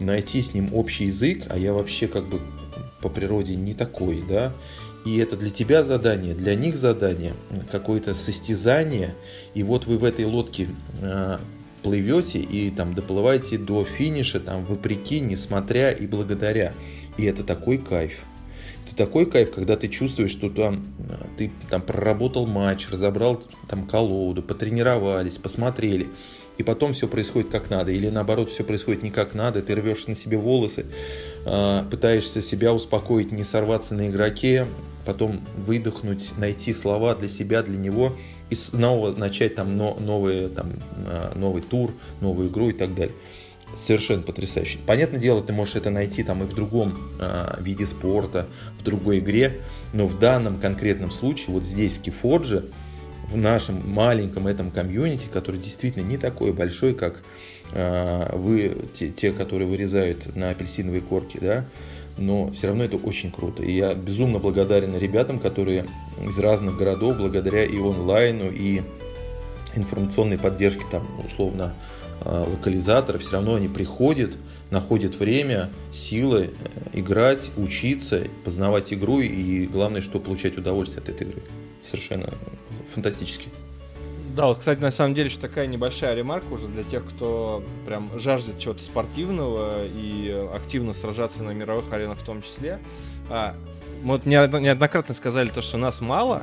найти с ним общий язык, а я вообще как бы по природе не такой, да, и это для тебя задание, для них задание, какое-то состязание, и вот вы в этой лодке э, плывете и там доплываете до финиша, там вопреки, несмотря и благодаря, и это такой кайф. Такой кайф, когда ты чувствуешь, что там э, ты там проработал матч, разобрал там колоду, потренировались, посмотрели, и потом все происходит как надо, или наоборот все происходит не как надо, ты рвешь на себе волосы, э, пытаешься себя успокоить, не сорваться на игроке, потом выдохнуть, найти слова для себя, для него и снова начать там новый, там, э, новый тур, новую игру и так далее совершенно потрясающий. Понятное дело, ты можешь это найти там и в другом э, виде спорта, в другой игре, но в данном конкретном случае, вот здесь, в Кифорже, в нашем маленьком этом комьюнити, который действительно не такой большой, как э, вы, те, те, которые вырезают на апельсиновой корке, да, но все равно это очень круто. И я безумно благодарен ребятам, которые из разных городов, благодаря и онлайну, и информационной поддержке, там, условно, Э, локализаторы, все равно они приходят, находят время, силы э, играть, учиться, познавать игру и главное, что получать удовольствие от этой игры. Совершенно фантастически. Да, вот, кстати, на самом деле, что такая небольшая ремарка уже для тех, кто прям жаждет чего-то спортивного и активно сражаться на мировых аренах в том числе. А, мы вот неоднократно сказали то, что нас мало,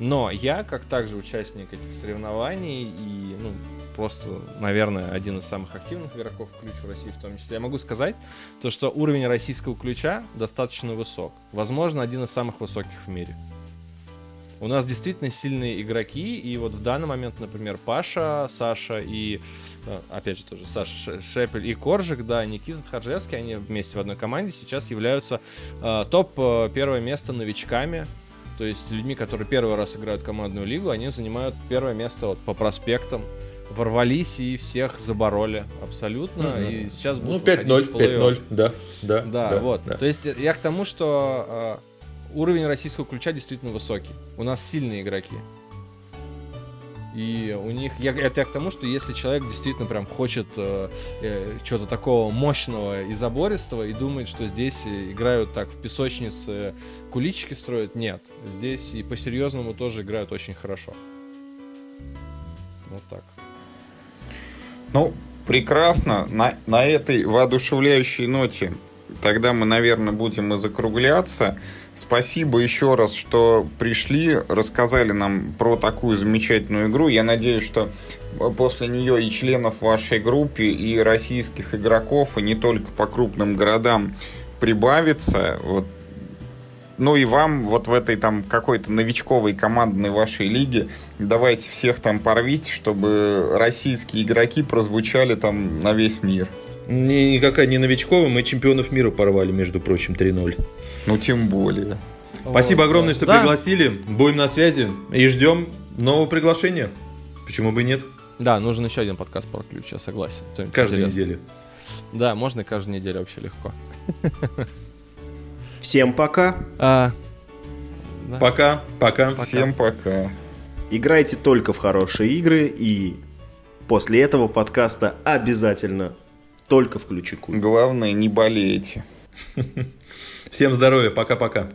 но я, как также участник этих соревнований и ну, просто, наверное, один из самых активных игроков ключ в России в том числе. Я могу сказать, то, что уровень российского ключа достаточно высок. Возможно, один из самых высоких в мире. У нас действительно сильные игроки, и вот в данный момент, например, Паша, Саша и, э, опять же, тоже Саша Шепель и Коржик, да, Никита Хаджевский, они вместе в одной команде сейчас являются э, топ э, первое место новичками то есть людьми, которые первый раз играют командную лигу, они занимают первое место вот по проспектам ворвались и всех забороли абсолютно. Mm-hmm. И сейчас будут Ну, 5-0, 5-0, да, да. Да, да вот. Да. То есть я к тому, что э, уровень российского ключа действительно высокий. У нас сильные игроки. И у них, я, это я к тому, что если человек действительно прям хочет э, э, чего-то такого мощного и забористого и думает, что здесь играют так в песочнице, куличики строят, нет. Здесь и по-серьезному тоже играют очень хорошо. Вот так. Ну, прекрасно. На, на этой воодушевляющей ноте тогда мы, наверное, будем и закругляться. Спасибо еще раз, что пришли, рассказали нам про такую замечательную игру. Я надеюсь, что после нее и членов вашей группы, и российских игроков, и не только по крупным городам прибавится. Вот ну и вам вот в этой там какой-то новичковой командной вашей лиге давайте всех там порвите, чтобы российские игроки прозвучали там на весь мир. Никакая не новичковая, мы чемпионов мира порвали, между прочим, 3-0. Ну, тем более. Спасибо огромное, что да. пригласили. Будем на связи и ждем нового приглашения. Почему бы и нет? Да, нужен еще один подкаст про ключ, я согласен. Каждую неделю. Да, можно каждую неделю вообще легко. [LAUGHS] Всем пока. А, да. Пока, пока. Всем пока. Играйте только в хорошие игры и после этого подкаста обязательно только в ключику. Главное, не болейте. [LAUGHS] Всем здоровья, пока-пока.